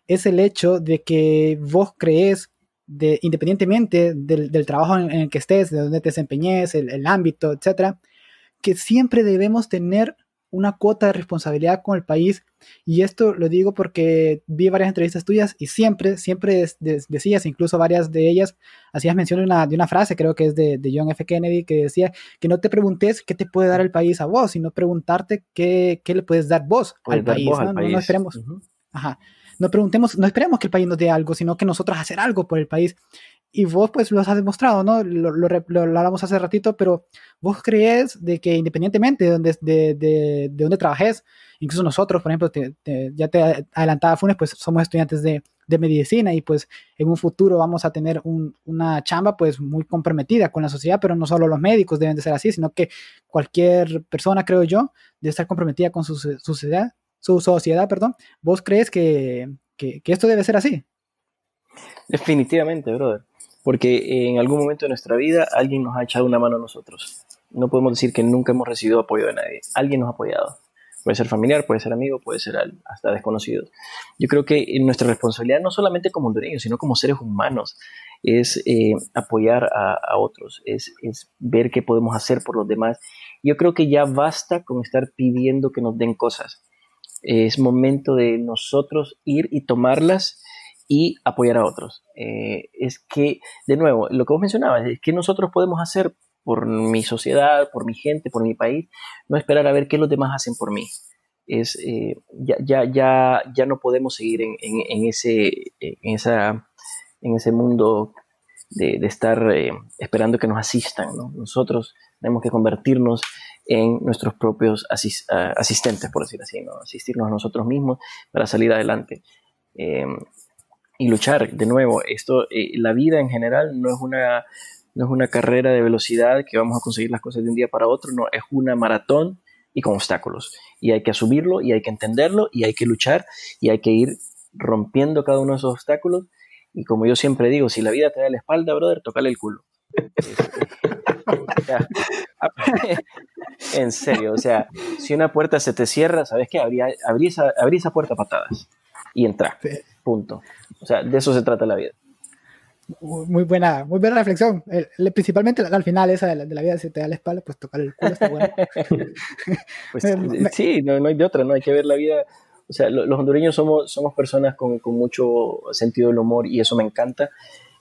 es el hecho de que vos crees, de, independientemente del, trabajo en, el que estés, de donde te desempeñes, el, ámbito, etcétera, que siempre debemos tener una cuota de responsabilidad con el país. Y esto lo digo porque vi varias entrevistas tuyas y siempre, siempre decías, incluso varias de ellas, hacías mención de una, de una frase, creo que es de, John F. Kennedy, que decía que no te preguntes qué te puede dar el país a vos, sino preguntarte qué, qué le puedes dar vos, al, país, ¿no? No, esperemos. Ajá no preguntemos, no esperemos que el país nos dé algo, sino que nosotros hacer algo por el país. Y vos pues lo has demostrado, ¿no? Lo, lo, hablamos hace ratito, pero vos crees de que independientemente de donde, de, de, de donde trabajes, incluso nosotros, por ejemplo, ya te adelantaba Funes, pues somos estudiantes de, de, medicina y pues en un futuro vamos a tener un, una chamba pues muy comprometida con la sociedad, pero no solo los médicos deben de ser así, sino que cualquier persona, creo yo, debe estar comprometida con su, su sociedad su sociedad, perdón, ¿vos crees que, esto debe ser así? Definitivamente, brother. Porque en algún momento de nuestra vida alguien nos ha echado una mano a nosotros. No podemos decir que nunca hemos recibido apoyo de nadie. Alguien nos ha apoyado. Puede ser familiar, puede ser amigo, puede ser hasta desconocido. Yo creo que nuestra responsabilidad, no solamente como hondureños, sino como seres humanos, es eh, apoyar a, a otros, es, es, ver qué podemos hacer por los demás. Yo creo que ya basta con estar pidiendo que nos den cosas es momento de nosotros ir y tomarlas y apoyar a otros. Eh, es que, de nuevo, lo que vos mencionabas, es que nosotros podemos hacer por mi sociedad, por mi gente, por mi país, no esperar a ver qué los demás hacen por mí. Es, eh, ya, ya, ya, ya no podemos seguir en, en, ese, en, esa, en ese mundo de, de estar eh, esperando que nos asistan. ¿no? Nosotros tenemos que convertirnos en nuestros propios asistentes, por decir así, ¿no? asistirnos a nosotros mismos para salir adelante. Y luchar. De nuevo, esto, eh, la vida en general no es una no es una carrera de velocidad que vamos a conseguir las cosas de un día para otro, no, es una maratón y con obstáculos. Y hay que asumirlo y hay que entenderlo y hay que luchar y hay que ir rompiendo cada uno de esos obstáculos. Y como yo siempre digo, si la vida te da la espalda, brother, tocale el culo. en serio, o sea, si una puerta se te cierra, ¿sabes qué? Abrí, esa, esa puerta a patadas y entra. Punto. O sea, de eso se trata la vida muy buena, muy buena reflexión. principalmente al final esa de la, vida, si te da la espalda, pues tocar el culo está bueno. pues, sí, no, hay de otra, no hay que ver la vida. O sea, los hondureños somos, somos personas con, con mucho sentido del humor y eso me encanta.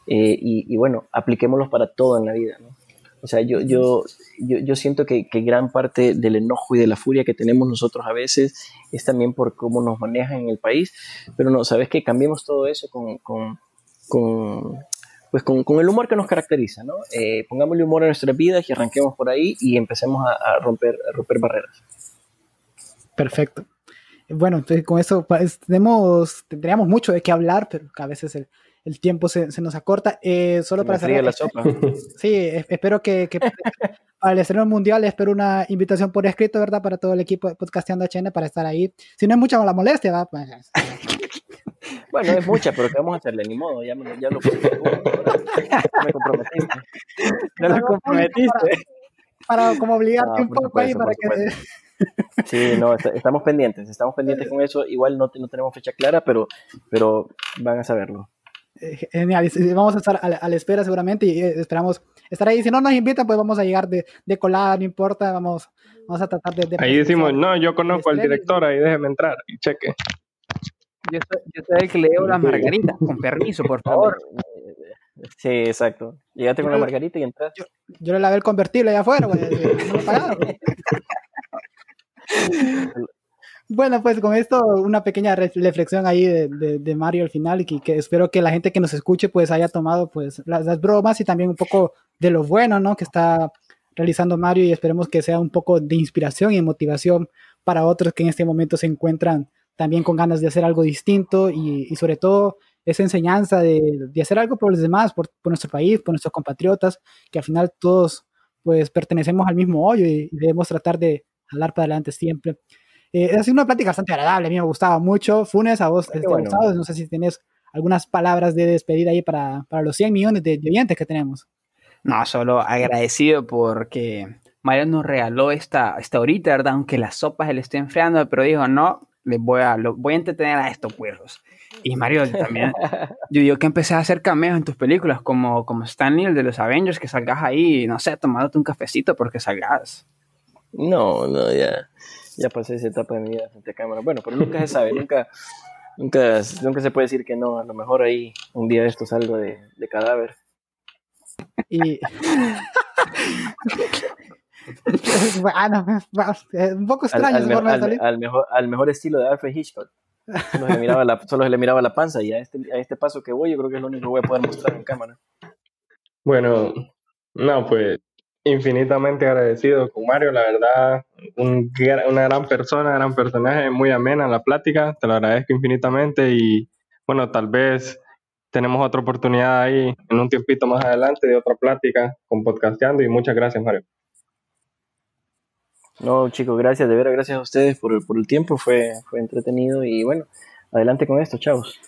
Eh, y, bueno, apliquémoslos para todo en la vida. ¿no? O sea, yo, yo, yo, yo siento que, que, gran parte del enojo y de la furia que tenemos nosotros a veces es también por cómo nos manejan en el país. Pero no, ¿sabes que Cambiemos todo eso con, con, con pues con, el humor que nos caracteriza, ¿no? Eh, pongámosle humor a nuestras vidas y arranquemos por ahí y empecemos a, romper, romper barreras. Perfecto. Bueno, entonces con eso pues, tenemos, tendríamos mucho de qué hablar, pero a veces el, tiempo se, nos acorta. Eh, solo para cerrar. la sopa. Sí, espero que, que para el estreno mundial espero una invitación por escrito, ¿verdad? Para todo el equipo de Podcasteando HN para estar ahí. Si no es mucha la molestia, ¿verdad? Pues, bueno, es mucha, pero ¿qué vamos a hacerle? Ni modo, ya, ya lo me comprometiste. Ya lo comprometiste. Para, como obligarte un poco ahí para que... Sí, no, estamos pendientes, estamos pendientes con eso. Igual no, no tenemos fecha clara, pero, pero van a saberlo. Eh, genial, vamos a estar a la, espera seguramente y eh, esperamos estar ahí. Si no nos invitan, pues vamos a llegar de, de colada, no importa, vamos, vamos a tratar de... ahí decimos, no, yo conozco al director, ahí déjeme entrar y cheque. Yo soy, yo soy el que leo las margaritas, con permiso, por favor. Sí, exacto. Llegaste con la margarita y entras. Yo, yo, le lavé el convertible allá afuera, güey. Bueno, pues con esto una pequeña reflexión ahí de, de, Mario al final y que, espero que la gente que nos escuche pues haya tomado pues las, bromas y también un poco de lo bueno, ¿no? Que está realizando Mario y esperemos que sea un poco de inspiración y motivación para otros que en este momento se encuentran también con ganas de hacer algo distinto y, sobre todo esa enseñanza de, de, hacer algo por los demás, por, por, nuestro país, por nuestros compatriotas, que al final todos pues pertenecemos al mismo hoyo y, debemos tratar de hablar para adelante siempre. Eh, ha sido una plática bastante agradable, a mí me gustaba mucho. Funes, a vos te bueno. gustado, no sé si tienes algunas palabras de despedida ahí para, para los 100 millones de oyentes que tenemos. No, solo agradecido porque Mario nos regaló esta, esta horita, ¿verdad? Aunque las sopas se le estén enfriando, pero dijo, no, les voy a, lo, voy a entretener a estos puerros. Y Mario también, yo digo que empecé a hacer cameos en tus películas, como, como Stanley, el de los Avengers, que salgas ahí, no sé, tomándote un cafecito porque salgas. No, no, ya, ya pasé esa etapa de mi vida frente a cámara. Bueno, pero nunca se sabe, nunca, nunca, nunca se puede decir que no. A lo mejor ahí un día esto salgo de, de cadáver. Y... bueno, un poco extraño al, al, mejor, al mejor estilo de Alfred Hitchcock. Solo se, le miraba la, solo se le miraba la panza y a este, a este paso que voy yo creo que es lo único que voy a poder mostrar en cámara. Bueno, no, pues infinitamente agradecido con Mario, la verdad, un, una gran persona, gran personaje, muy amena la plática, te lo agradezco infinitamente y bueno, tal vez tenemos otra oportunidad ahí en un tiempito más adelante de otra plática con Podcasteando y muchas gracias Mario. No, chicos, gracias, de veras, gracias a ustedes por por el tiempo, fue, fue entretenido y bueno, adelante con esto, chavos.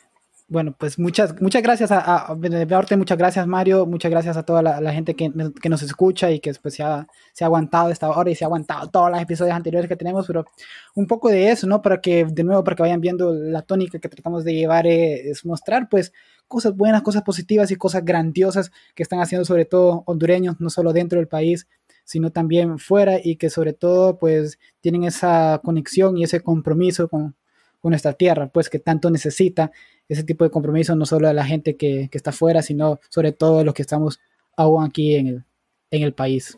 Bueno, pues muchas, muchas gracias a, a muchas gracias Mario, muchas gracias a toda la, gente que, que, nos escucha y que después se ha, se ha aguantado esta hora y se ha aguantado todos los episodios anteriores que tenemos, pero un poco de eso, ¿no? Para que, de nuevo, para que vayan viendo la tónica que tratamos de llevar, eh, es mostrar, pues, cosas buenas, cosas positivas y cosas grandiosas que están haciendo sobre todo hondureños, no solo dentro del país, sino también fuera y que sobre todo pues tienen esa conexión y ese compromiso con, nuestra tierra, pues que tanto necesita ese tipo de compromiso, no solo de la gente que, que está fuera, sino sobre todo los que estamos aún aquí en el, en el país.